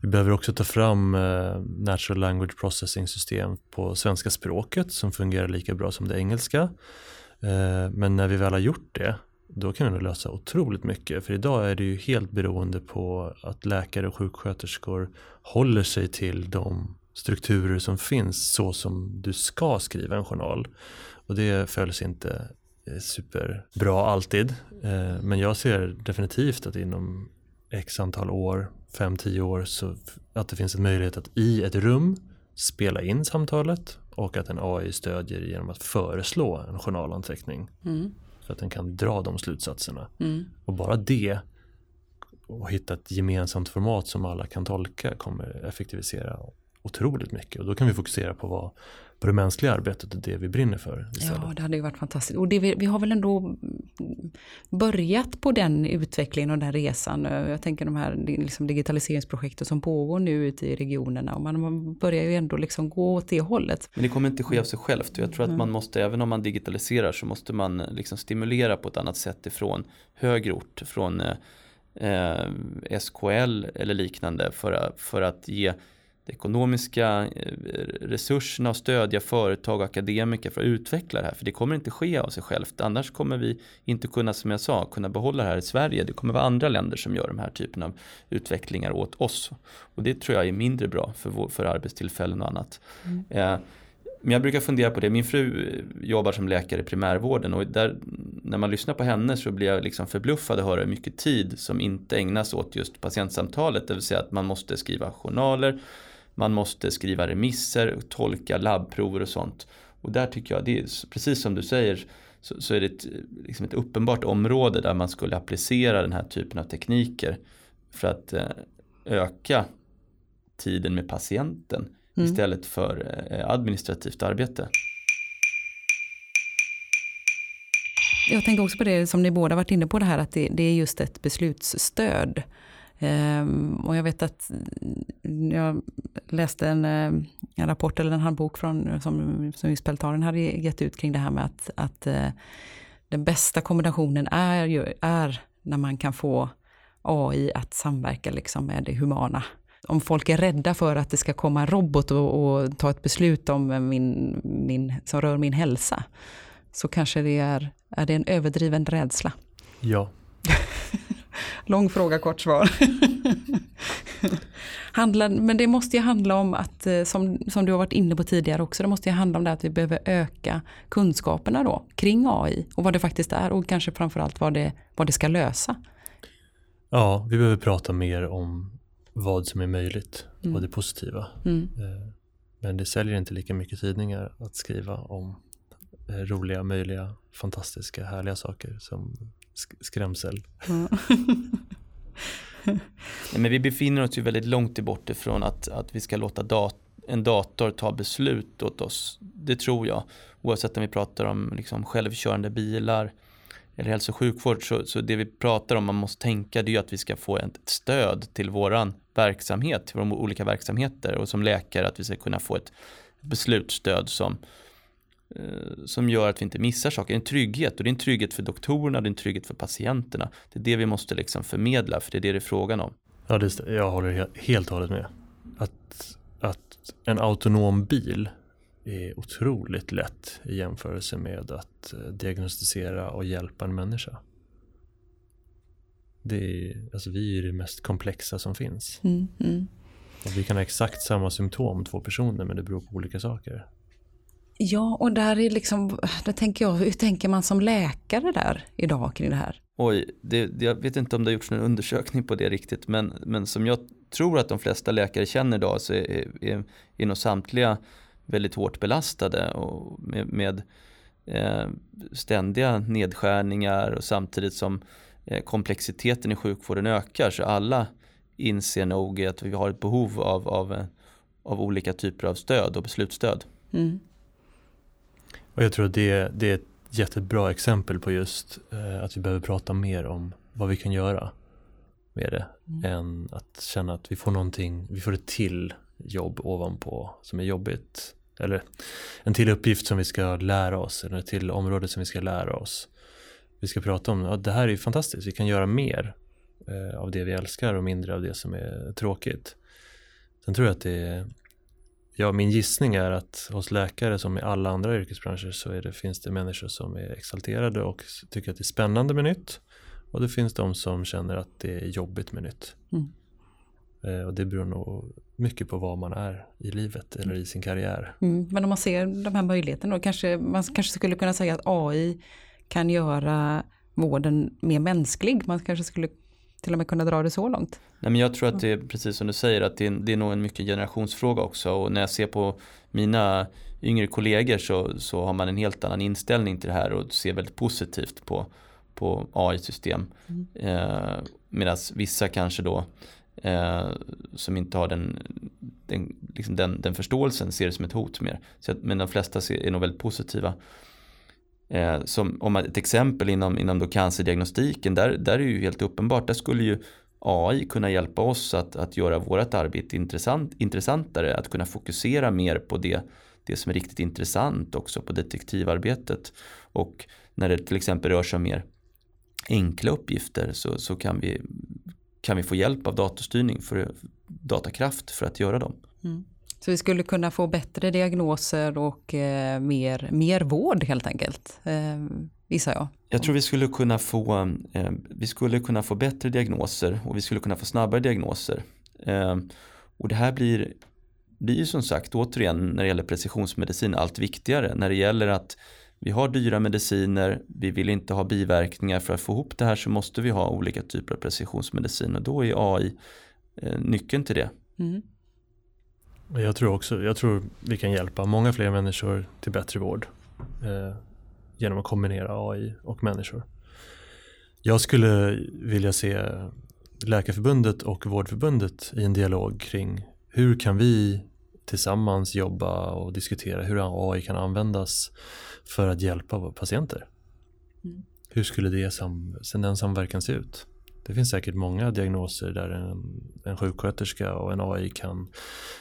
vi behöver också ta fram eh, natural language processing system på svenska språket som fungerar lika bra som det engelska. Eh, men när vi väl har gjort det då kan vi nog lösa otroligt mycket. För idag är det ju helt beroende på att läkare och sjuksköterskor håller sig till de strukturer som finns så som du ska skriva en journal. Och det följs inte eh, superbra alltid. Men jag ser definitivt att inom x antal år 5-10 år så att det finns en möjlighet att i ett rum spela in samtalet och att en AI stödjer genom att föreslå en journalanteckning. Mm. Så att den kan dra de slutsatserna. Mm. Och bara det och hitta ett gemensamt format som alla kan tolka kommer effektivisera otroligt mycket och då kan vi fokusera på vad på det mänskliga arbetet och det vi brinner för. Istället. Ja, det hade ju varit fantastiskt. Och det, vi, vi, har väl ändå börjat på den utvecklingen och den resan. Jag tänker de här liksom digitaliseringsprojekten som pågår nu ute i regionerna och man, man börjar ju ändå liksom gå åt det hållet. Men det kommer inte ske av sig självt. Jag tror att man måste, även om man digitaliserar så måste man liksom stimulera på ett annat sätt ifrån högre ort, från eh, SKL eller liknande för, för att ge ekonomiska eh, resurserna och stödja företag och akademiker för att utveckla det här. För det kommer inte ske av sig självt. Annars kommer vi inte kunna, som jag sa, kunna behålla det här i Sverige. Det kommer vara andra länder som gör de här typen av utvecklingar åt oss. Och det tror jag är mindre bra för, vår, för arbetstillfällen och annat. Mm. Eh, men jag brukar fundera på det. Min fru jobbar som läkare i primärvården och där, när man lyssnar på henne så blir jag liksom förbluffad att höra hur mycket tid som inte ägnas åt just patientsamtalet. Det vill säga att man måste skriva journaler, man måste skriva remisser, tolka labbprover och sånt. Och där tycker jag, det är, precis som du säger, så, så är det ett, liksom ett uppenbart område där man skulle applicera den här typen av tekniker för att eh, öka tiden med patienten mm. istället för eh, administrativt arbete. Jag tänkte också på det som ni båda varit inne på det här att det, det är just ett beslutsstöd. Ehm, och jag vet att mm, jag läste en, eh, en rapport eller en handbok från, som, som just Peltaren hade gett ut kring det här med att, att eh, den bästa kombinationen är, ju, är när man kan få AI att samverka liksom med det humana. Om folk är rädda för att det ska komma en robot och, och ta ett beslut om min, min, som rör min hälsa, så kanske det är, är det en överdriven rädsla. Ja. Lång fråga, kort svar. handla, men det måste ju handla om att, eh, som, som du har varit inne på tidigare också, det måste ju handla om det att vi behöver öka kunskaperna då kring AI och vad det faktiskt är och kanske framförallt vad det, vad det ska lösa. Ja, vi behöver prata mer om vad som är möjligt mm. och det positiva. Mm. Eh, men det säljer inte lika mycket tidningar att skriva om eh, roliga, möjliga, fantastiska, härliga saker som skrämsel. Mm. Nej, men vi befinner oss ju väldigt långt bort ifrån att, att vi ska låta dat en dator ta beslut åt oss. Det tror jag. Oavsett om vi pratar om liksom självkörande bilar eller hälso och sjukvård så, så det vi pratar om, man måste tänka det är ju att vi ska få ett stöd till våran verksamhet, till våra olika verksamheter och som läkare att vi ska kunna få ett beslutsstöd som, eh, som gör att vi inte missar saker. En trygghet och det är en trygghet för doktorerna, det är en trygghet för patienterna. Det är det vi måste liksom förmedla för det är det det är frågan om. Ja, det, jag håller helt och hållet med. Att, att en autonom bil är otroligt lätt i jämförelse med att eh, diagnostisera och hjälpa en människa. Det är, alltså vi är det mest komplexa som finns. Mm, mm. Och vi kan ha exakt samma symptom, två personer, men det beror på olika saker. Ja, och där är liksom, då tänker jag, hur tänker man som läkare där idag kring det här? Oj, det, jag vet inte om det har gjorts någon undersökning på det riktigt, men, men som jag tror att de flesta läkare känner idag så är, är, är nog samtliga väldigt hårt belastade och med, med eh, ständiga nedskärningar och samtidigt som eh, komplexiteten i sjukvården ökar så alla inser nog att vi har ett behov av, av, av olika typer av stöd och beslutsstöd. Mm. Och jag tror att det, det är ett jättebra exempel på just eh, att vi behöver prata mer om vad vi kan göra med det mm. än att känna att vi får någonting, vi får ett till jobb ovanpå som är jobbigt eller en till uppgift som vi ska lära oss eller ett till område som vi ska lära oss. Vi ska prata om, ja, det här är fantastiskt, vi kan göra mer eh, av det vi älskar och mindre av det som är tråkigt. Sen tror jag att det är, ja min gissning är att hos läkare som i alla andra yrkesbranscher så det, finns det människor som är exalterade och tycker att det är spännande med nytt. Och det finns de som känner att det är jobbigt med nytt. Mm. Eh, och det beror nog mycket på vad man är i livet eller i sin karriär. Mm, men om man ser de här möjligheterna då kanske man kanske skulle kunna säga att AI kan göra vården mer mänsklig. Man kanske skulle till och med kunna dra det så långt. Nej, men jag tror att det är precis som du säger att det är, det är nog en mycket generationsfråga också och när jag ser på mina yngre kollegor så, så har man en helt annan inställning till det här och ser väldigt positivt på, på AI-system. Mm. Eh, Medan vissa kanske då eh, som inte har den, den, liksom den, den förståelsen ser det som ett hot mer. Så, men de flesta ser, är nog väldigt positiva. Eh, som, om ett exempel inom, inom då cancerdiagnostiken, där, där är det ju helt uppenbart, där skulle ju AI kunna hjälpa oss att, att göra vårt arbete intressant, intressantare, att kunna fokusera mer på det, det som är riktigt intressant också på detektivarbetet. Och när det till exempel rör sig om mer enkla uppgifter så, så kan vi kan vi få hjälp av datorstyrning för datakraft för att göra dem. Mm. Så vi skulle kunna få bättre diagnoser och eh, mer, mer vård helt enkelt, eh, gissar jag. Jag tror vi skulle kunna få, eh, vi skulle kunna få bättre diagnoser och vi skulle kunna få snabbare diagnoser. Eh, och det här blir, blir ju som sagt återigen när det gäller precisionsmedicin allt viktigare när det gäller att vi har dyra mediciner, vi vill inte ha biverkningar. För att få ihop det här så måste vi ha olika typer av precisionsmedicin och då är AI eh, nyckeln till det. Mm. Jag tror också, jag tror vi kan hjälpa många fler människor till bättre vård eh, genom att kombinera AI och människor. Jag skulle vilja se Läkarförbundet och Vårdförbundet i en dialog kring hur kan vi tillsammans jobba och diskutera hur AI kan användas för att hjälpa patienter. Mm. Hur skulle det sam, den samverkan se ut? Det finns säkert många diagnoser där en, en sjuksköterska och en AI kan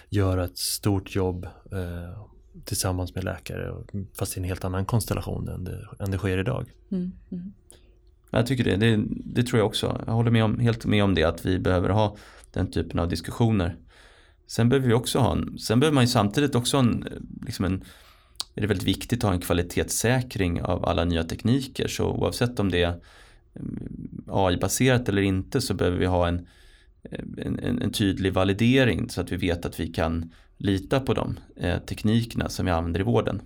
göra ett stort jobb eh, tillsammans med läkare fast i en helt annan konstellation än det, än det sker idag. Mm. Mm. Jag tycker det, det, det, tror jag också. Jag håller med om, helt med om det att vi behöver ha den typen av diskussioner. Sen behöver vi också ha en, sen behöver man ju samtidigt också en, liksom en är det väldigt viktigt att ha en kvalitetssäkring av alla nya tekniker. Så oavsett om det är AI-baserat eller inte så behöver vi ha en, en, en, tydlig validering så att vi vet att vi kan lita på de eh, teknikerna som vi använder i vården.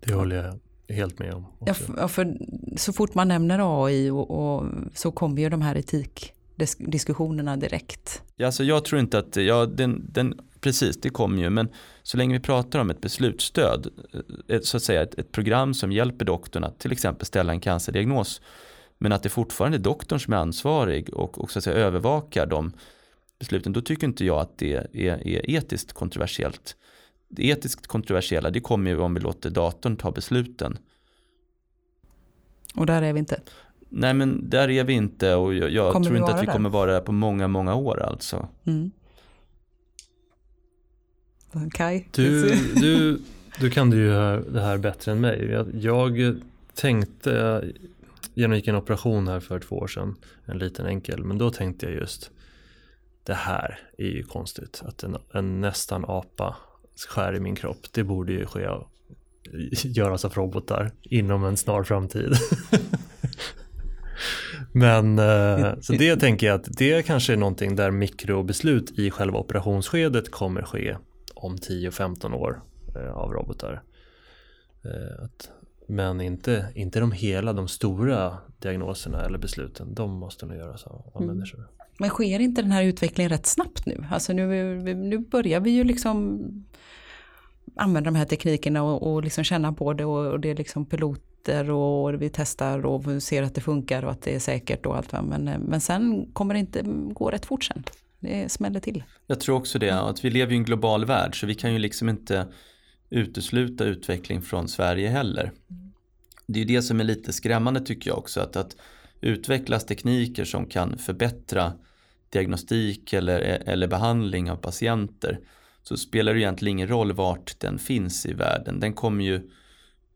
Det håller jag helt med om. Ja, för, för, så fort man nämner AI och, och, så kommer ju de här etikdiskussionerna direkt. Ja, alltså jag tror inte att, ja, den, den Precis, det kommer ju. Men så länge vi pratar om ett beslutsstöd, ett, så att säga ett, ett, program som hjälper doktorn att till exempel ställa en cancerdiagnos, men att det fortfarande är doktorn som är ansvarig och, och så att säga övervakar de besluten, då tycker inte jag att det är, är etiskt kontroversiellt. Det etiskt kontroversiella, det kommer ju om vi låter datorn ta besluten. Och där är vi inte. Nej men där är vi inte och jag, jag tror inte att vi där? kommer vara där på många, många år alltså. Mm. Kai? Du, du, du kan ju det här bättre än mig. Jag, jag tänkte, jag genomgick en operation här för två år sedan, en liten enkel, men då tänkte jag just det här är ju konstigt, att en, en nästan apa skär i min kropp, det borde ju ske göras av robotar inom en snar framtid. Men eh, så det tänker jag att det kanske är någonting där mikrobeslut i själva operationsskedet kommer ske om 10-15 år eh, av robotar. Eh, men inte, inte de hela, de stora diagnoserna eller besluten, de måste nog göras av, av Mm. människor. Men sker inte den här utvecklingen rätt snabbt nu? Alltså nu, nu börjar vi ju liksom använda de här teknikerna och, och liksom känna på det och, och det är liksom piloter och vi testar och ser att det funkar och att det är säkert och allt. Men, men sen kommer det inte gå rätt fort sen. Det smäller till. Jag tror också det, att vi lever i en global värld så vi kan ju liksom inte utesluta utveckling från Sverige heller. Det är det som är lite skrämmande tycker jag också, att, att utvecklas tekniker som kan förbättra diagnostik eller, eller behandling av patienter så spelar det egentligen ingen roll vart den finns i världen. Den kommer ju,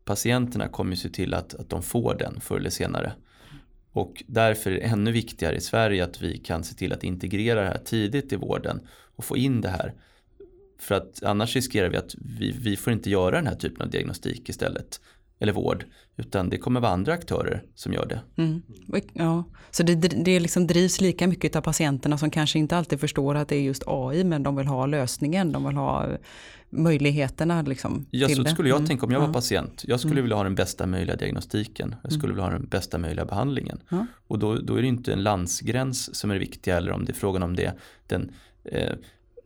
patienterna kommer ju se till att, att de får den förr eller senare. Och därför är det ännu viktigare i Sverige att vi kan se till att integrera det här tidigt i vården och få in det här. För att annars riskerar vi att vi, vi får inte göra den här typen av diagnostik istället. Eller vård. Utan det kommer vara andra aktörer som gör det. Mm. Ja. Så det, det liksom drivs lika mycket av patienterna som kanske inte alltid förstår att det är just AI men de vill ha lösningen, de vill ha möjligheterna liksom, Ja, så det. skulle jag Mm. tänka om jag var patient. Jag skulle Mm. vilja ha den bästa möjliga diagnostiken. Jag skulle vilja ha den bästa möjliga behandlingen. Och då, då är det inte en landsgräns som är det viktiga eller om det är frågan om det den eh,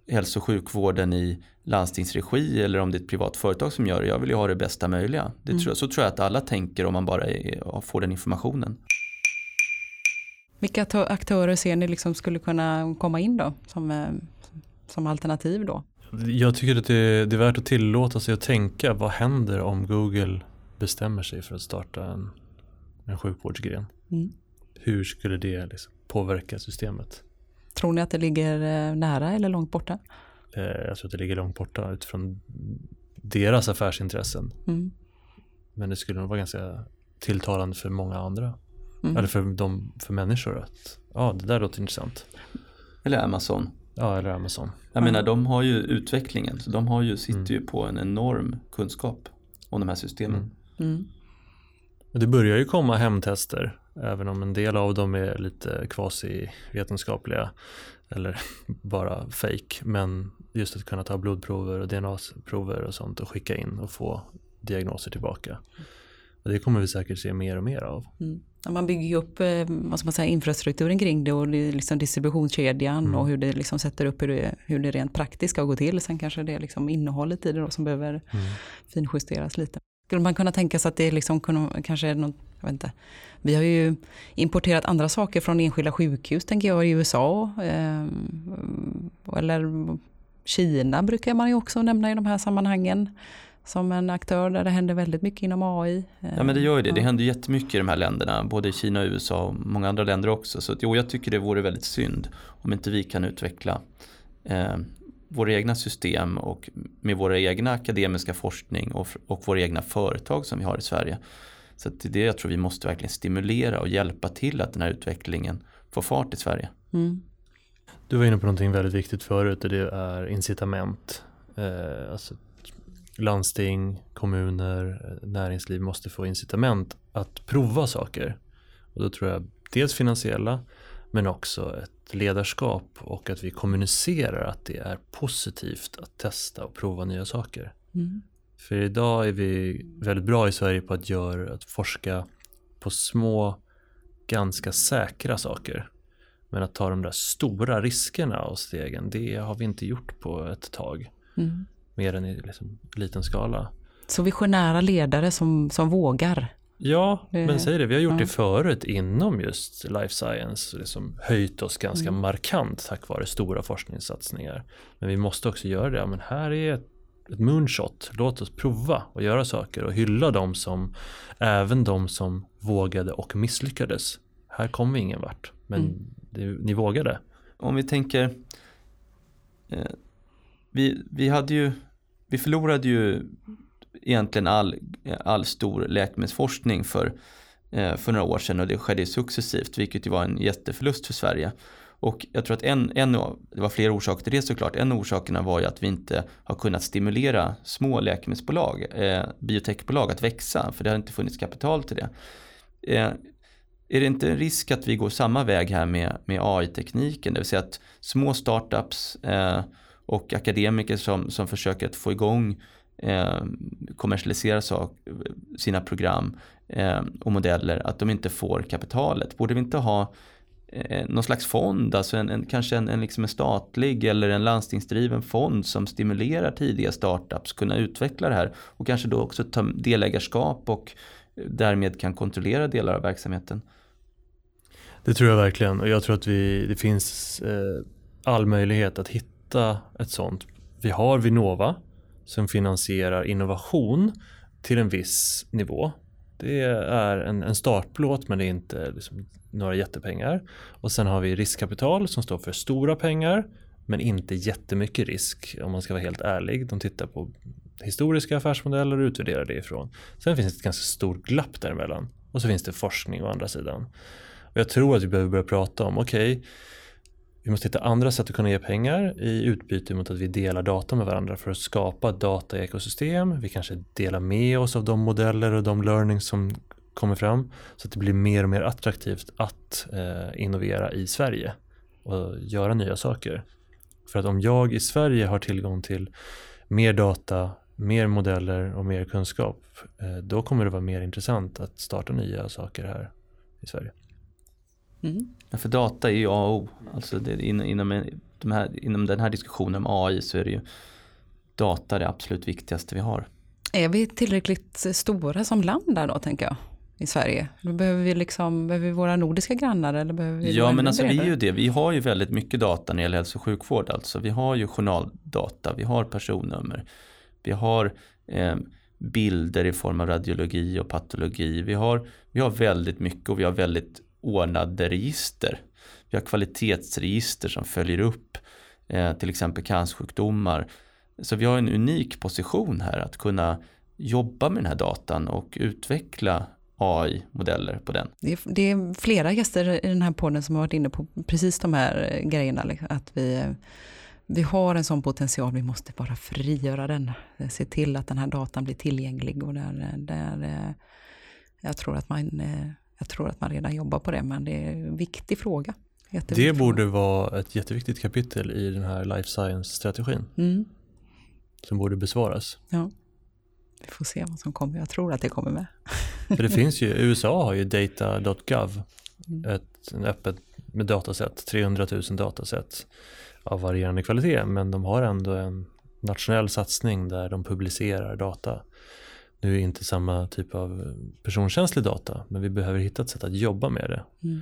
hälso och sjukvården i landstingsregi eller om det är ett privat företag som gör det. Jag vill ju ha det bästa möjliga. Det Mm. tror så tror jag att alla tänker om man bara är, får den informationen. Vilka aktörer ser ni liksom skulle kunna komma in då som, eh, som alternativ då? Jag tycker att det, det är värt att tillåta sig att tänka vad händer om Google bestämmer sig för att starta en, en sjukvårdsgren. Mm. Hur skulle det liksom påverka systemet? Tror ni att det ligger eh, nära eller långt borta? Eh, jag tror att det ligger långt borta utifrån deras affärsintressen. Mm. Men det skulle nog vara ganska tilltalande för många andra. Mm. Eller för, de, för människor att ja, det där låter intressant. Eller Amazon. Ja, eller Amazon. Jag Ja. menar de har ju utvecklingen. Så de har ju, sitter Mm. ju på en enorm kunskap om de här systemen. Mm. Mm. Det börjar ju komma hemtester, även om en del av dem är lite kvasi-vetenskapliga eller bara fake. Men just att kunna ta blodprover och DNA-prover och sånt och skicka in och få diagnoser tillbaka. Och det kommer vi säkert se mer och mer av. Mm. Man bygger ju upp eh, vad man säga, infrastrukturen kring det och liksom distributionskedjan Mm. och hur det liksom sätter upp hur det, hur det rent praktiskt ska gå till. Sen kanske det är liksom innehållet i det då som behöver Mm. finjusteras lite. Skulle man kunna tänka sig att det liksom kunde, kanske är något, jag vet inte. Vi har ju importerat andra saker från enskilda sjukhus tänker jag i USA. Eh, eller Kina brukar man ju också nämna i de här sammanhangen. Som en aktör där det händer väldigt mycket inom AI. Ja men det gör ju det. Det händer jättemycket i de här länderna. Både i Kina och USA och många andra länder också. Så att, jo, jag tycker det vore väldigt synd om inte vi kan utveckla eh, våra egna system och med våra egna akademiska forskning och, och våra egna företag som vi har i Sverige. Så att det är det jag tror vi måste verkligen stimulera och hjälpa till att den här utvecklingen får fart i Sverige. Mm. Du var inne på någonting väldigt viktigt förut och det är incitament. Eh, alltså, landsting, kommuner, eh, näringsliv måste få incitament att prova saker. Och då tror jag dels finansiella men också ett ledarskap och att vi kommunicerar att det är positivt att testa och prova nya saker. Mm. För idag är vi väldigt bra i Sverige på att, göra, att forska på små, ganska säkra saker. Men att ta de där stora riskerna och stegen, det har vi inte gjort på ett tag. Mm. Mer än i liksom liten skala. Så visionära ledare som, som vågar. Ja, Det- men säg det, vi har gjort ja. det förut inom just life science. Liksom höjt oss ganska Mm. markant tack vare stora forskningssatsningar. Men vi måste också göra det. Men här är ett ett moonshot. Låt oss prova och göra saker och hylla dem som, även de som vågade och misslyckades. Här kom vi ingen vart, men mm det, ni vågade. Om vi tänker, eh, vi, vi hade ju, vi förlorade ju egentligen all, all stor läkemedelsforskning för, eh, för några år sedan och det skedde successivt, vilket ju var en jätteförlust för Sverige. Och jag tror att en, en, det var flera orsaker till det såklart. En av orsakerna var ju att vi inte har kunnat stimulera små läkemedelsbolag, eh, biotechbolag att växa, för det har inte funnits kapital till det. Eh, är det inte en risk att vi går samma väg här med, med AI-tekniken, det vill säga att små startups eh, och akademiker som, som försöker att få igång eh, kommersialisera sak, sina program eh, och modeller, att de inte får kapitalet. Borde vi inte ha eh, någon slags fond, alltså en, en kanske en, en, liksom en statlig eller en landstingsdriven fond som stimulerar tidiga startups kunna utveckla det här och kanske då också ta delägarskap och därmed kan kontrollera delar av verksamheten. Det tror jag verkligen och jag tror att vi, det finns eh, all möjlighet att hitta ett sånt. Vi har Vinnova som finansierar innovation till en viss nivå. Det är en, en startplåt men det är inte liksom några jättepengar. Och sen har vi riskkapital som står för stora pengar men inte jättemycket risk om man ska vara helt ärlig. De tittar på historiska affärsmodeller och utvärdera det ifrån. Sen finns det ett ganska stort glapp däremellan och så finns det forskning å andra sidan. Och jag tror att vi behöver börja prata om, okej, okay, vi måste hitta andra sätt att kunna ge pengar i utbyte mot att vi delar data med varandra för att skapa data i ekosystem. Vi kanske delar med oss av de modeller och de learnings som kommer fram så att det blir mer och mer attraktivt att eh, innovera i Sverige och göra nya saker. För att om jag i Sverige har tillgång till mer data, mer modeller och mer kunskap, eh, då kommer det vara mer intressant att starta nya saker här i Sverige. Mm. Ja, för data är ju A och O. Alltså det, inom, de här, inom den här diskussionen om AI så är det ju data det absolut viktigaste vi har. Är vi tillräckligt stora som land där då tänker jag? i Sverige? Då behöver vi, liksom, behöver vi våra nordiska grannar eller behöver vi Ja men alltså vi är ju det, vi har ju väldigt mycket data när det gäller hälso och sjukvård. Alltså vi har ju journaldata, vi har personnummer, vi har eh, bilder i form av radiologi och patologi. Vi har, vi har väldigt mycket och vi har väldigt ordnade register. Vi har kvalitetsregister som följer upp eh, till exempel cancersjukdomar. Så vi har en unik position här att kunna jobba med den här datan och utveckla AI-modeller på den. Det är, det är, flera gäster i den här podden som har varit inne på precis de här grejerna. Liksom, att vi, eh, vi har en sån potential, vi måste bara frigöra den. Se till att den här datan blir tillgänglig. Och där, där, jag tror att man jag tror att man redan jobbar på det, men det är en viktig fråga. Det borde fråga. vara ett jätteviktigt kapitel i den här life science-strategin. Mm. Som borde besvaras. Ja, vi får se vad som kommer. Jag tror att det kommer med. För det finns ju, USA har ju data.gov, mm. ett öppet med dataset, 300 000 dataset av varierande kvalitet, men de har ändå en nationell satsning där de publicerar data nu är inte samma typ av personkänslig data men vi behöver hitta ett sätt att jobba med det. Mm.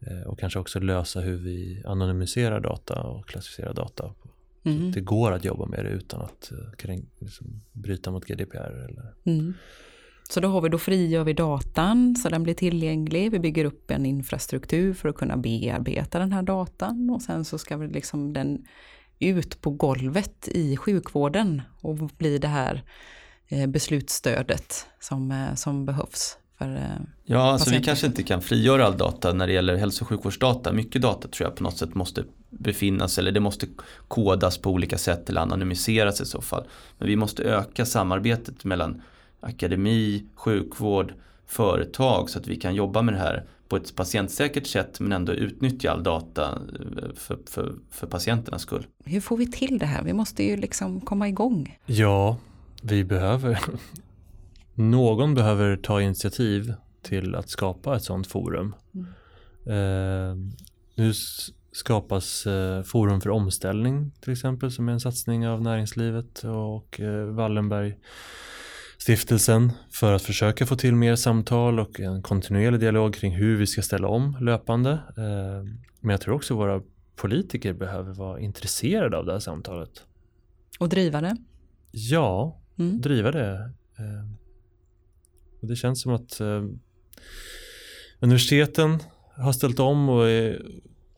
Eh, och kanske också lösa hur vi anonymiserar data och klassificerar data. Mm. det går att jobba med det utan att uh, liksom, bryta mot GDPR. Eller. Mm. Så då har vi då frigör vi datan så den blir tillgänglig. Vi bygger upp en infrastruktur för att kunna bearbeta den här datan och sen så ska vi liksom den ut på golvet i sjukvården och bli det här Eh, beslutsstödet som, eh, som behövs. Eh, ja, alltså vi kanske inte kan frigöra all data när det gäller hälso och sjukvårdsdata. Mycket data tror jag på något sätt måste befinnas eller det måste kodas på olika sätt eller anonymiseras i så fall. Men vi måste öka samarbetet mellan akademi, sjukvård, företag så att vi kan jobba med det här på ett patientsäkert sätt men ändå utnyttja all data för, för, för patienternas skull. Hur får vi till det här? Vi måste ju liksom komma igång. Ja, vi behöver, någon behöver ta initiativ till att skapa ett sådant forum. Mm. Eh, nu skapas eh, Forum för omställning till exempel som är en satsning av näringslivet och eh, Wallenberg stiftelsen för att försöka få till mer samtal och en kontinuerlig dialog kring hur vi ska ställa om löpande. Eh, men jag tror också våra politiker behöver vara intresserade av det här samtalet. Och driva det? Ja, Mm. driva det. Eh, och det känns som att eh, universiteten har ställt om och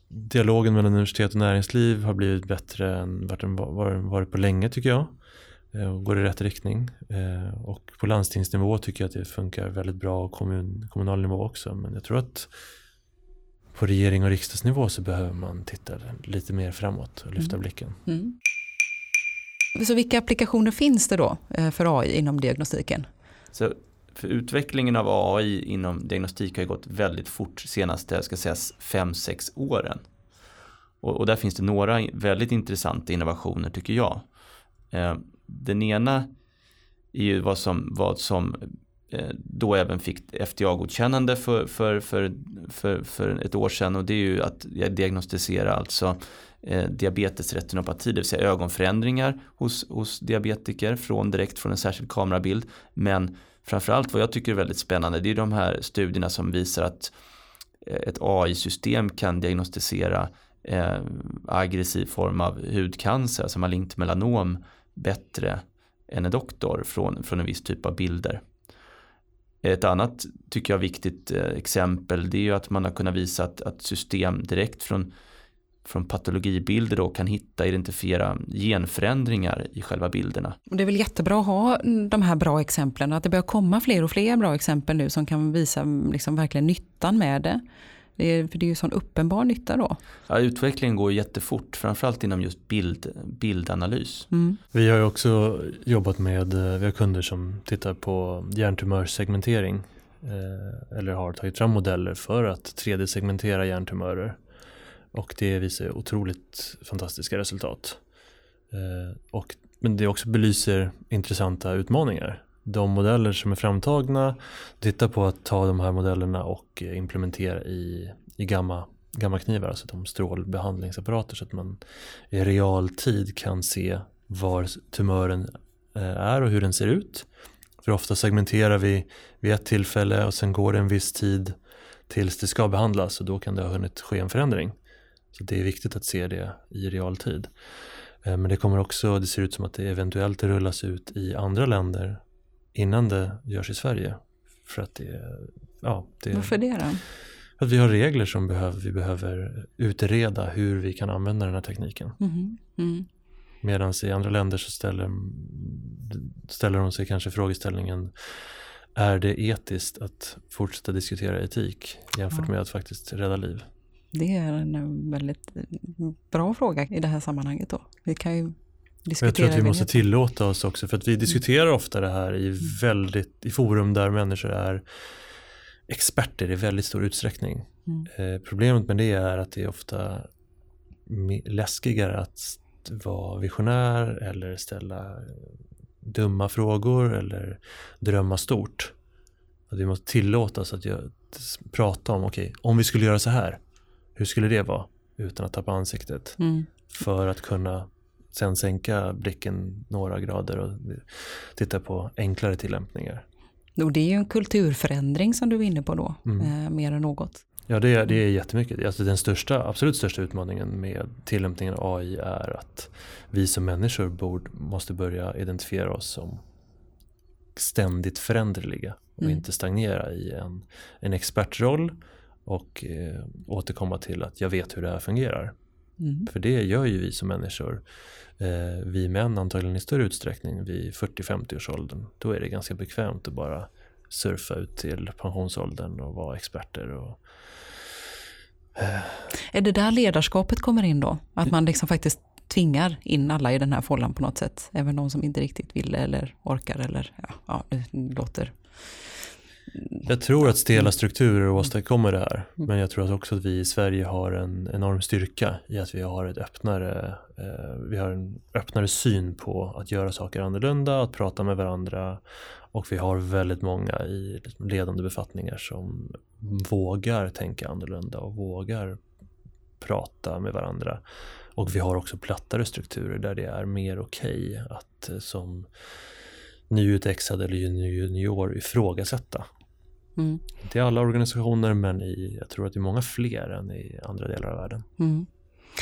dialogen mellan universitet och näringsliv har blivit bättre än vad den var- var- varit på länge tycker jag. Eh, och går i rätt riktning. Eh, och på landstingsnivå tycker jag att det funkar väldigt bra och kommun, kommunal nivå också. Men jag tror att på regering och riksdagsnivå så behöver man titta lite mer framåt och lyfta Mm. blicken. Mm. Så vilka applikationer finns det då eh, för AI inom diagnostiken? Så för utvecklingen av AI inom diagnostik har ju gått väldigt fort senaste, jag ska säga 5-6 åren. Och, och där finns det några väldigt intressanta innovationer tycker jag. Den ena är ju vad som, vad som eh, då även fick FDA-godkännande för, för, för, för, för ett år sedan och det är ju att diagnostisera alltså eh, diabetesretinopati, det vill säga ögonförändringar hos, hos diabetiker från, direkt från en särskild kamerabild. Men framförallt vad jag tycker är väldigt spännande det är de här studierna som visar att eh, ett AI-system kan diagnostisera eh, aggressiv form av hudcancer, alltså malignt melanom bättre än en doktor från, från en viss typ av bilder. Ett annat tycker jag viktigt eh, exempel det är ju att man har kunnat visa att, att system direkt från, från patologibilder då kan hitta, identifiera genförändringar i själva bilderna. Och Det är väl jättebra att ha de här bra exemplen, att det börjar komma fler och fler bra exempel nu som kan visa liksom verkligen nyttan med det. Det är, för det är ju sån uppenbar nytta då. Ja, utvecklingen går jättefort, framförallt inom just bild, bildanalys. Mm. Vi har ju också jobbat med, eh, vi har kunder som tittar på hjärntumörsegmentering eh, eller har tagit fram modeller för att 3D-segmentera hjärntumörer. Och det visar otroligt fantastiska resultat. Eh, och, men det också belyser intressanta utmaningar. De modeller som är framtagna, titta på att ta de här modellerna och eh, implementera i, i gamma, gammaknivar, alltså de strålbehandlingsapparater så att man i realtid kan se var tumören eh, är och hur den ser ut. För ofta segmenterar vi vid ett tillfälle och sen går det en viss tid tills det ska behandlas och då kan det ha hunnit ske en förändring. Så det är viktigt att se det i realtid. Eh, men det kommer också, det ser ut som att det eventuellt rullas ut i andra länder innan det görs i Sverige. För att det, ja, det, Varför det då? för att vi har regler som behöver, vi behöver utreda hur vi kan använda den här tekniken. Mhm. Mm. Medan i andra länder så ställer, ställer de sig kanske frågeställningen är det etiskt att fortsätta diskutera etik jämfört Ja. med att faktiskt rädda liv? Det är en väldigt bra fråga i det här sammanhanget då. Vi kan ju jag tror att vi måste tillåta oss också för att vi diskuterar ofta det här i väldigt, i forum där människor är experter i väldigt stor utsträckning. Mm. Eh, problemet med det är att det är ofta läskigare att vara visionär eller ställa dumma frågor eller drömma stort. Att vi måste tillåta oss att gö- prata om, okej, om vi skulle göra så här, hur skulle det vara? Utan att tappa ansiktet. Mm. För att kunna sen sänka blicken några grader och titta på enklare tillämpningar. Och det är ju en kulturförändring som du är inne på då, Mm. eh, mer än något. Ja, det är, det är jättemycket. Alltså den största, absolut största utmaningen med tillämpningen av AI är att vi som människor borde, måste börja identifiera oss som ständigt föränderliga och Mm. inte stagnera i en, en expertroll och eh, återkomma till att jag vet hur det här fungerar. Mm. För det gör ju vi som människor. Eh, vi män antagligen i större utsträckning vid 40-50 års åldern. Då är det ganska bekvämt att bara surfa ut till pensionsåldern och vara experter. Och, eh. Är det där ledarskapet kommer in då? Att man liksom faktiskt tvingar in alla i den här fållan på något sätt? Även de som inte riktigt vill eller orkar eller ja, ja det låter... Jag tror att stela strukturer åstadkommer det här. Men jag tror också att vi i Sverige har en enorm styrka i att vi har, ett öppnare, eh, vi har en öppnare syn på att göra saker annorlunda, att prata med varandra. Och vi har väldigt många i liksom ledande befattningar som vågar tänka annorlunda och vågar prata med varandra. Och vi har också plattare strukturer där det är mer okej att eh, som nyutexad eller junior ifrågasätta. Mm. Inte i alla organisationer men i, jag tror att det är många fler än i andra delar av världen. Mm.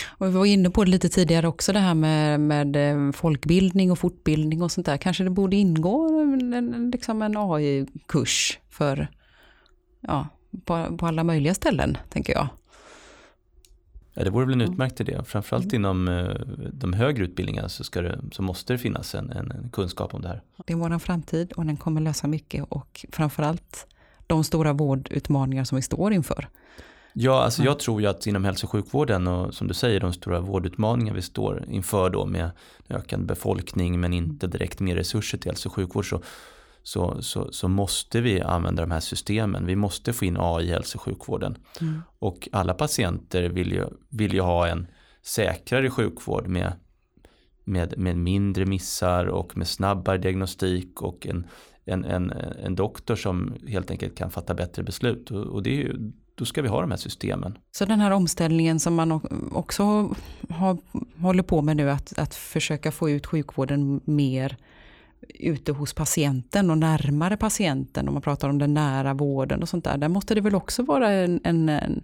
Och vi var inne på det lite tidigare också, det här med, med eh, folkbildning och fortbildning och sånt där. Kanske det borde ingå en, liksom en AI-kurs för, ja, på, på alla möjliga ställen, tänker jag. Ja, det vore väl en utmärkt idé. Framförallt mm. inom eh, de högre utbildningarna så, ska det, så måste det finnas en, en, en kunskap om det här. Det är vår framtid och den kommer lösa mycket och framförallt de stora vårdutmaningar som vi står inför. Ja, alltså jag tror ju att inom hälso och sjukvården och som du säger de stora vårdutmaningar vi står inför då med ökande befolkning men inte direkt mer resurser till hälso och sjukvård så, så, så, så, måste vi använda de här systemen. Vi måste få in AI i hälso och sjukvården. Mm. Och alla patienter vill ju, vill ju ha en säkrare sjukvård med, med, med mindre missar och med snabbare diagnostik och en, en, en, en doktor som helt enkelt kan fatta bättre beslut. Och, och det är ju, då ska vi ha de här systemen. Så den här omställningen som man också har, håller på med nu, att, att försöka få ut sjukvården mer ute hos patienten och närmare patienten, om man pratar om den nära vården och sånt där, där måste det väl också vara en, en, en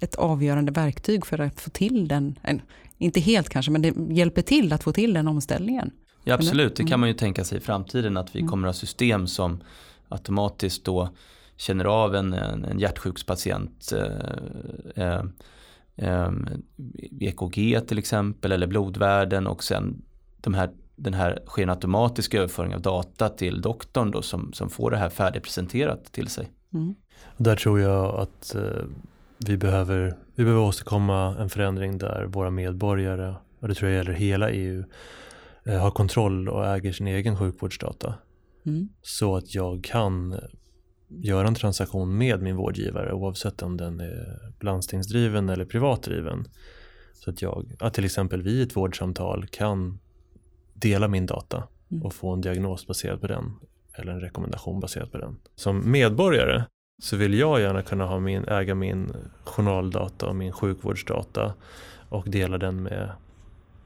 ett avgörande verktyg för att få till den, en, inte helt kanske, men det hjälper till att få till den omställningen. Ja absolut, det kan man ju tänka sig i framtiden att vi mm. kommer att ha system som automatiskt då känner av en, en, en hjärtsjukspatient eh, eh, eh, EKG till exempel eller blodvärden och sen de här, den här sker en automatisk överföring av data till doktorn då som, som får det här färdigpresenterat till sig. Mm. Där tror jag att eh, vi, behöver, vi behöver åstadkomma en förändring där våra medborgare, och det tror jag gäller hela EU, har kontroll och äger sin egen sjukvårdsdata. Mm. Så att jag kan göra en transaktion med min vårdgivare oavsett om den är landstingsdriven eller privatdriven. Så att jag, att till exempel vid ett vårdsamtal kan dela min data mm. och få en diagnos baserad på den eller en rekommendation baserad på den. Som medborgare så vill jag gärna kunna ha min, äga min journaldata och min sjukvårdsdata och dela den med,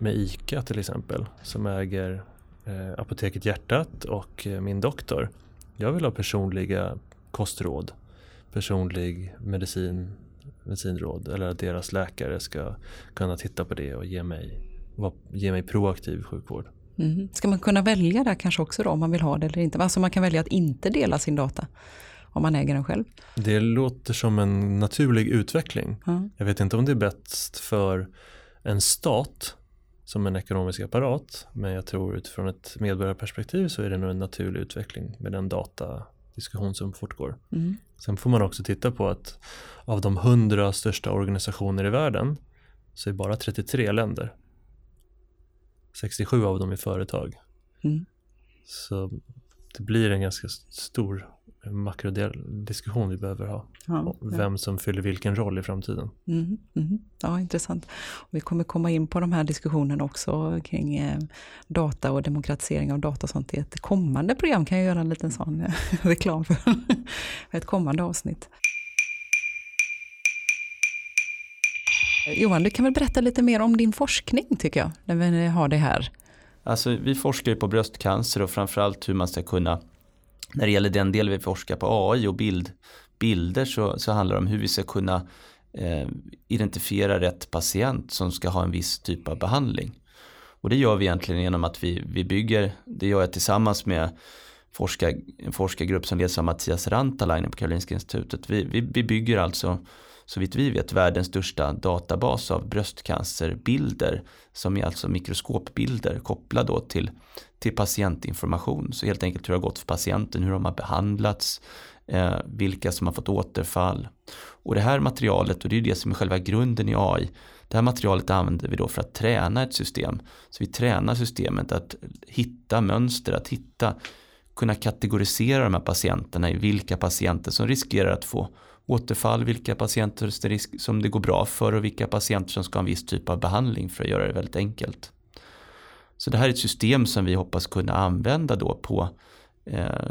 med ICA till exempel som äger eh, Apoteket Hjärtat och eh, min doktor. Jag vill ha personliga kostråd, personlig medicin, medicinråd eller att deras läkare ska kunna titta på det och ge mig, ge mig proaktiv sjukvård. Mm. Ska man kunna välja där kanske också då om man vill ha det eller inte? Alltså man kan välja att inte dela sin data om man äger den själv. Det låter som en naturlig utveckling. Mm. Jag vet inte om det är bäst för en stat som en ekonomisk apparat men jag tror utifrån ett medborgarperspektiv så är det nog en naturlig utveckling med den data diskussion som fortgår. Mm. Sen får man också titta på att av de hundra största organisationer i världen så är bara 33 länder. 67 av dem är företag. Mm. Så det blir en ganska stor makrodiskussion vi behöver ha. Ja, vem som fyller vilken roll i framtiden. Mm, mm, ja, intressant. Och vi kommer komma in på de här diskussionerna också kring eh, data och demokratisering av data och sånt i ett kommande program. Kan jag göra en liten sån eh, reklam för ett kommande avsnitt. Johan, du kan väl berätta lite mer om din forskning tycker jag, när vi har det här. Alltså, vi forskar ju på bröstcancer och framförallt hur man ska kunna när det gäller den del vi forskar på AI och bild, bilder så, så handlar det om hur vi ska kunna eh, identifiera rätt patient som ska ha en viss typ av behandling. Och det gör vi egentligen genom att vi, vi bygger, det gör jag tillsammans med forskar, en forskargrupp som leds av Mattias Rantalainen på Karolinska institutet. Vi, vi, vi bygger alltså så vitt vi vet världens största databas av bröstcancerbilder som är alltså mikroskopbilder kopplade då till, till patientinformation. Så helt enkelt hur det har gått för patienten, hur de har behandlats, eh, vilka som har fått återfall. Och det här materialet, och det är det som är själva grunden i AI, det här materialet använder vi då för att träna ett system. Så vi tränar systemet att hitta mönster, att hitta, kunna kategorisera de här patienterna i vilka patienter som riskerar att få återfall, vilka patienter som det går bra för och vilka patienter som ska ha en viss typ av behandling för att göra det väldigt enkelt. Så det här är ett system som vi hoppas kunna använda då på, eh,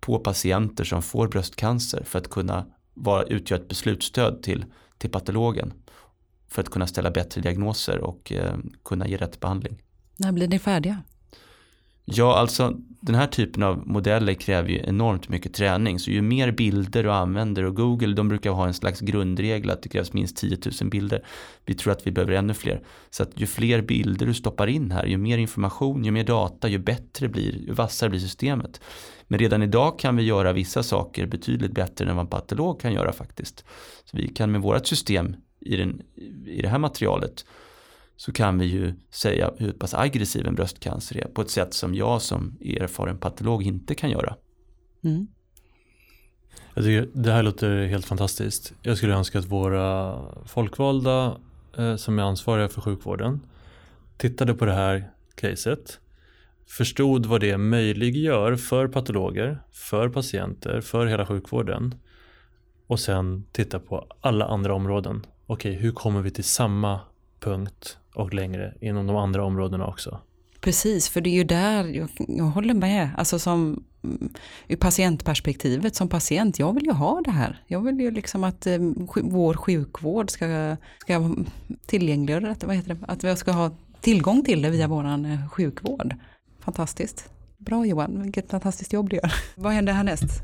på patienter som får bröstcancer för att kunna vara, utgöra ett beslutsstöd till, till patologen för att kunna ställa bättre diagnoser och eh, kunna ge rätt behandling. När blir ni färdiga? Ja, alltså den här typen av modeller kräver ju enormt mycket träning. Så ju mer bilder du använder och Google de brukar ha en slags grundregel att det krävs minst 10 000 bilder. Vi tror att vi behöver ännu fler. Så att ju fler bilder du stoppar in här, ju mer information, ju mer data, ju bättre blir, ju vassare blir systemet. Men redan idag kan vi göra vissa saker betydligt bättre än vad en patolog kan göra faktiskt. Så vi kan med vårt system i, den, i det här materialet så kan vi ju säga hur pass aggressiv en bröstcancer är på ett sätt som jag som erfaren patolog inte kan göra. Mm. Jag tycker det här låter helt fantastiskt. Jag skulle önska att våra folkvalda eh, som är ansvariga för sjukvården tittade på det här caset, förstod vad det möjliggör för patologer, för patienter, för hela sjukvården och sen titta på alla andra områden. Okej, hur kommer vi till samma punkt och längre inom de andra områdena också. Precis, för det är ju där jag, jag håller med. Alltså som mm, ur patientperspektivet som patient, jag vill ju ha det här. Jag vill ju liksom att eh, vår sjukvård ska, ska tillgängliggöra det, vad heter det, att vi ska ha tillgång till det via vår eh, sjukvård. Fantastiskt. Bra Johan, vilket fantastiskt jobb du gör. vad händer härnäst?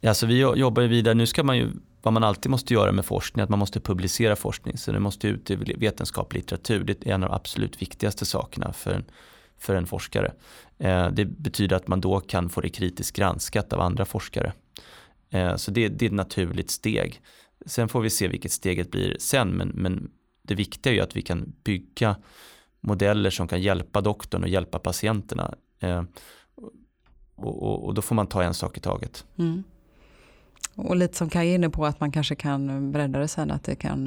Ja, så vi jobbar ju vidare, nu ska man ju vad man alltid måste göra med forskning, att man måste publicera forskning. Så det måste ut i vetenskaplig litteratur. Det är en av de absolut viktigaste sakerna för en, för en forskare. Eh, det betyder att man då kan få det kritiskt granskat av andra forskare. Eh, så det, det, är ett naturligt steg. Sen får vi se vilket steget blir sen, men, men det viktiga är ju att vi kan bygga modeller som kan hjälpa doktorn och hjälpa patienterna. Eh, och, och, och, då får man ta en sak i taget. Mm. Och lite som Kaj är inne på att man kanske kan bredda det sen, att det kan,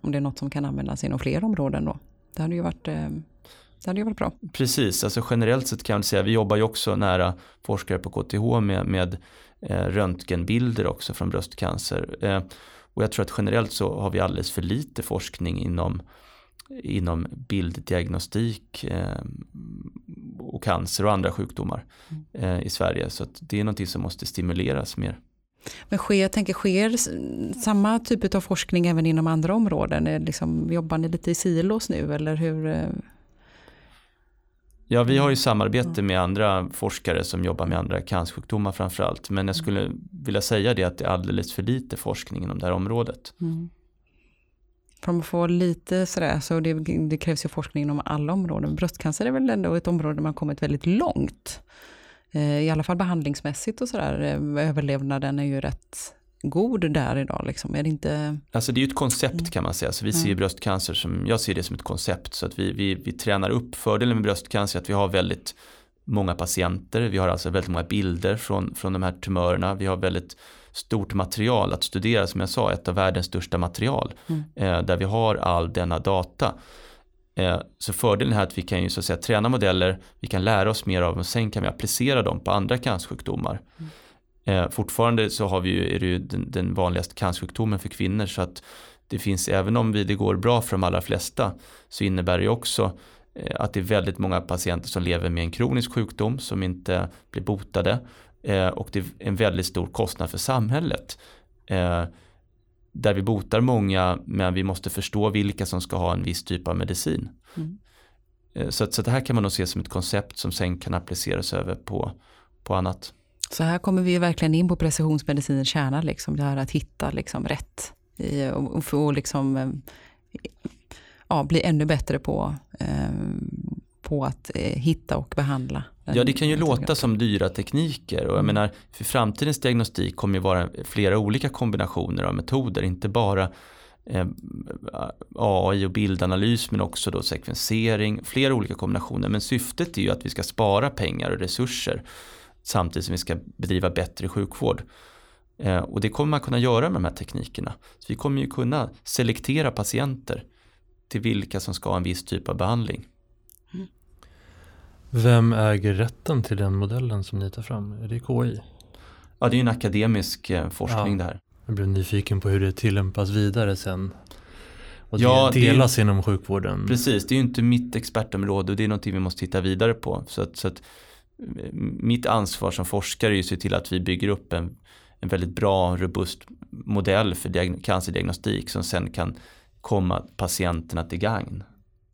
om det är något som kan användas inom fler områden då. Det hade ju varit, eh, det hade ju varit bra. Precis, alltså generellt sett kan jag säga, vi jobbar ju också nära forskare på KTH med, med eh, röntgenbilder också från bröstcancer. Eh, och jag tror att generellt så har vi alldeles för lite forskning inom inom bilddiagnostik eh, och cancer och andra sjukdomar mm. eh, i Sverige. Så det är någonting som måste stimuleras mer. Men sker, jag tänker, sker samma typ av forskning även inom andra områden? Liksom, jobbar ni lite i silos nu eller hur? Eh? Ja, vi har ju samarbete med andra forskare som jobbar med andra cancersjukdomar framförallt. Men jag mm. skulle vilja säga det att det är alldeles för lite forskning inom det här området. Mm. För att få lite sådär, så det, det, krävs ju forskning inom alla områden. Bröstcancer är väl ändå ett område där man kommit väldigt långt. Eh, i alla fall behandlingsmässigt och sådär, eh, överlevnaden är ju rätt god där idag. Liksom. Är det, inte... alltså det är ju ett koncept kan man säga. Så vi ser mm. bröstcancer som, jag ser det som ett koncept. Så att vi, vi, vi tränar upp fördelen med bröstcancer, att vi har väldigt många patienter. Vi har alltså väldigt många bilder från, från de här tumörerna. Vi har väldigt stort material att studera, som jag sa, ett av världens största material. Mm. Eh, där vi har all denna data. Eh, så fördelen är att vi kan ju så att säga träna modeller, vi kan lära oss mer av dem. Och sen kan vi applicera dem på andra cancersjukdomar. Mm. Eh, fortfarande så har vi ju, är det ju den, den vanligaste cancersjukdomen för kvinnor. Så att det finns, även om det går bra för de allra flesta, så innebär det också eh, att det är väldigt många patienter som lever med en kronisk sjukdom som inte blir botade. Och det är en väldigt stor kostnad för samhället där vi botar många men vi måste förstå vilka som ska ha en viss typ av medicin. Mm. Eh, så, så det här kan man nog se som ett koncept som sen kan appliceras över på, på annat. Så här kommer vi verkligen in på precisionsmedicinens kärna, liksom, det här att hitta liksom, rätt i, och, få liksom, eh, ja, bli ännu bättre på, eh, på att eh, hitta och behandla. Ja, det kan ju låta som dyra tekniker och jag mm. menar, för framtidens diagnostik kommer ju vara flera olika kombinationer av metoder, inte bara eh, AI och bildanalys men också då sekvensering, flera olika kombinationer. Men syftet är ju att vi ska spara pengar och resurser samtidigt som vi ska bedriva bättre sjukvård. Eh, och det kommer man kunna göra med de här teknikerna. Så vi kommer ju kunna selektera patienter till vilka som ska ha en viss typ av behandling. Vem äger rätten till den modellen som ni tar fram? Är det KI? Ja, det är en akademisk eh, forskning ja. där. Jag blev nyfiken på hur det tillämpas vidare sen. Och ja, delas det är, inom sjukvården. Precis, det är ju inte mitt expertområde och det är någonting vi måste titta vidare på. Så att, så att eh, mitt ansvar som forskare är att se till att vi bygger upp en, en väldigt bra, robust modell för cancerdiagnostik som sen kan komma patienterna till gagn.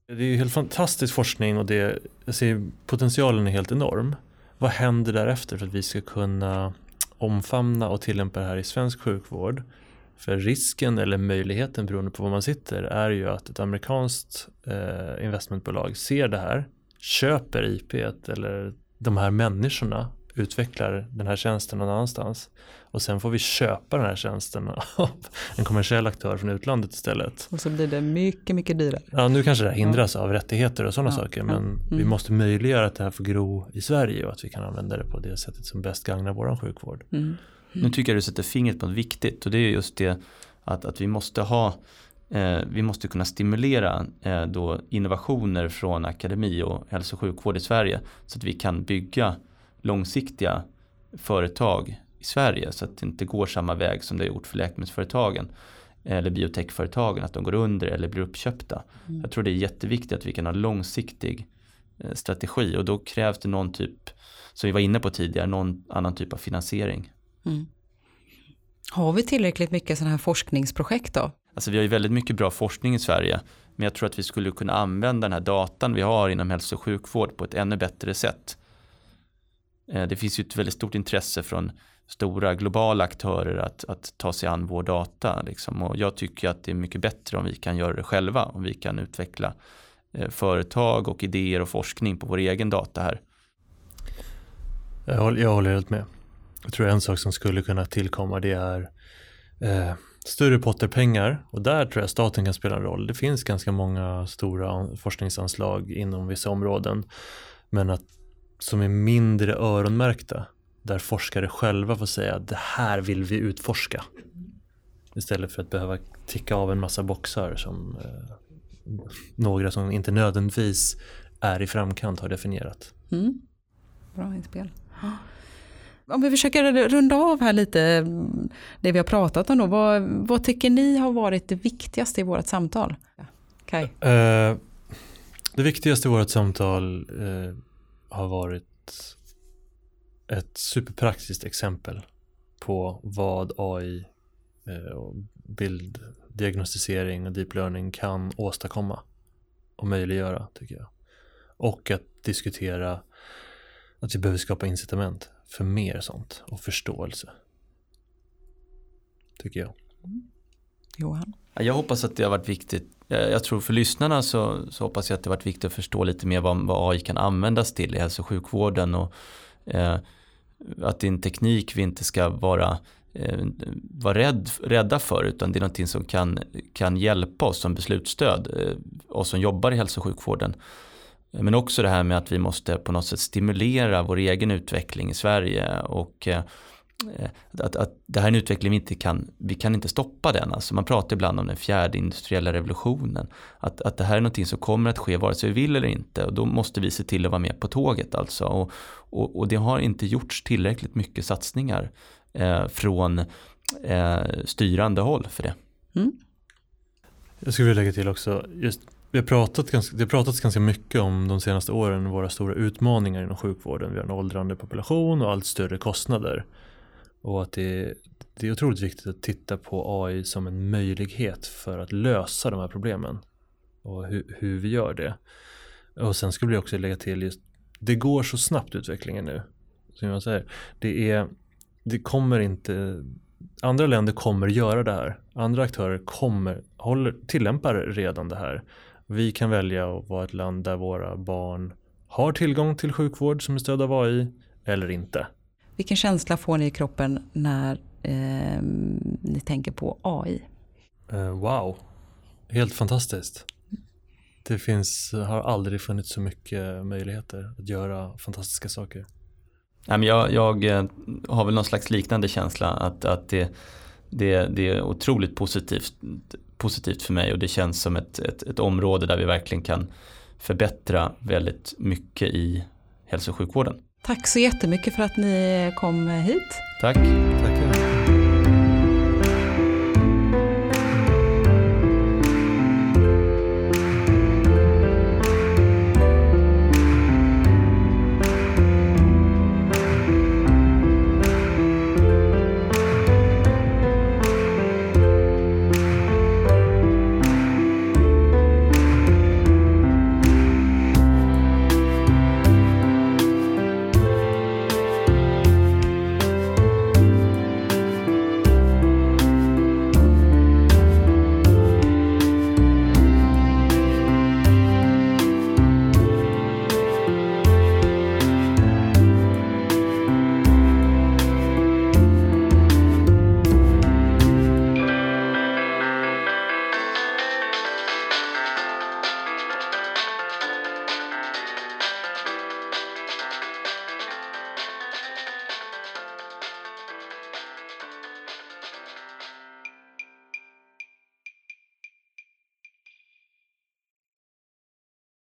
Det är ju helt fantastisk forskning och det, jag ser potentialen är helt enorm. Vad händer därefter för att vi ska kunna omfamna och tillämpa det här i svensk sjukvård? För risken eller möjligheten beroende på var man sitter är ju att ett amerikanskt eh, investmentbolag ser det här, köper IP eller de här människorna utvecklar den här tjänsten någon annanstans och sen får vi köpa den här tjänsten av en kommersiell aktör från utlandet istället. Och så blir det mycket, mycket dyrare. Ja, nu kanske det här hindras ja. av rättigheter och sådana ja, saker men mm. vi måste möjliggöra att det här får gro i Sverige och att vi kan använda det på det sättet som bäst gagnar vår sjukvård. Mm. Mm. Nu tycker jag du sätter fingret på något viktigt och det är just det att, att vi måste ha eh, vi måste kunna stimulera eh, då innovationer från akademi och hälso och sjukvård i Sverige så att vi kan bygga långsiktiga företag i Sverige så att det inte går samma väg som det har gjort för läkemedelsföretagen eller biotechföretagen, att de går under eller blir uppköpta. Mm. Jag tror det är jätteviktigt att vi kan ha långsiktig eh, strategi och då krävs det någon typ, som vi var inne på tidigare, någon annan typ av finansiering. Mm. Har vi tillräckligt mycket sådana här forskningsprojekt då? Alltså vi har ju väldigt mycket bra forskning i Sverige, men jag tror att vi skulle kunna använda den här datan vi har inom hälso och sjukvård på ett ännu bättre sätt. Eh, det finns ju ett väldigt stort intresse från stora globala aktörer att, att ta sig an vår data. Liksom. Och jag tycker att det är mycket bättre om vi kan göra det själva, om vi kan utveckla eh, företag och idéer och forskning på vår egen data här. Jag håller, jag håller helt med. Jag tror en sak som skulle kunna tillkomma det är eh, större potter pengar och där tror jag staten kan spela en roll. Det finns ganska många stora forskningsanslag inom vissa områden men att som är mindre öronmärkta där forskare själva får säga att det här vill vi utforska. Istället för att behöva ticka av en massa boxar som eh, några som inte nödvändigtvis är i framkant har definierat. Mm. Bra inspel. Om vi försöker runda av här lite det vi har pratat om då. Vad, vad tycker ni har varit det viktigaste i vårt samtal? Kai? Eh, det viktigaste i vårt samtal eh, har varit ett superpraktiskt exempel på vad AI eh, och bilddiagnostisering och deep learning kan åstadkomma och möjliggöra tycker jag. Och att diskutera att vi behöver skapa incitament för mer sånt och förståelse. Tycker jag. Johan? Jag hoppas att det har varit viktigt. Jag tror för lyssnarna så, så hoppas jag att det varit viktigt att förstå lite mer vad, vad AI kan användas till i hälso och sjukvården och eh, att det är en teknik vi inte ska vara, eh, vara rädd, rädda för utan det är någonting som kan, kan hjälpa oss som beslutsstöd, eh, oss som jobbar i hälso och sjukvården. Men också det här med att vi måste på något sätt stimulera vår egen utveckling i Sverige och eh, att, att det här är en utveckling vi inte kan, vi kan inte stoppa den. Alltså man pratar ibland om den fjärde industriella revolutionen. Att, att det här är någonting som kommer att ske vare sig vi vill eller inte och då måste vi se till att vara med på tåget alltså. Och, och, och det har inte gjorts tillräckligt mycket satsningar eh, från eh, styrande håll för det. Mm. Jag skulle vilja lägga till också, just vi har pratat ganska, det har pratats ganska mycket om de senaste åren våra stora utmaningar inom sjukvården. Vi har en åldrande population och allt större kostnader. Och att det, det är otroligt viktigt att titta på AI som en möjlighet för att lösa de här problemen. Och hur, hur vi gör det. Och sen skulle jag också lägga till just, det går så snabbt utvecklingen nu. Som jag säger, det är, det kommer inte, andra länder kommer göra det här. Andra aktörer kommer, håller, tillämpar redan det här. Vi kan välja att vara ett land där våra barn har tillgång till sjukvård som är stöd av AI eller inte. Vilken känsla får ni i kroppen när eh, ni tänker på AI? Eh, wow, helt fantastiskt. Det finns, har aldrig funnits så mycket möjligheter att göra fantastiska saker. jag, jag eh, har väl någon slags liknande känsla att, att det, det, det är otroligt positivt, positivt för mig och det känns som ett, ett, ett område där vi verkligen kan förbättra väldigt mycket i hälso och sjukvården. Tack så jättemycket för att ni kom hit. Tack. Tackar.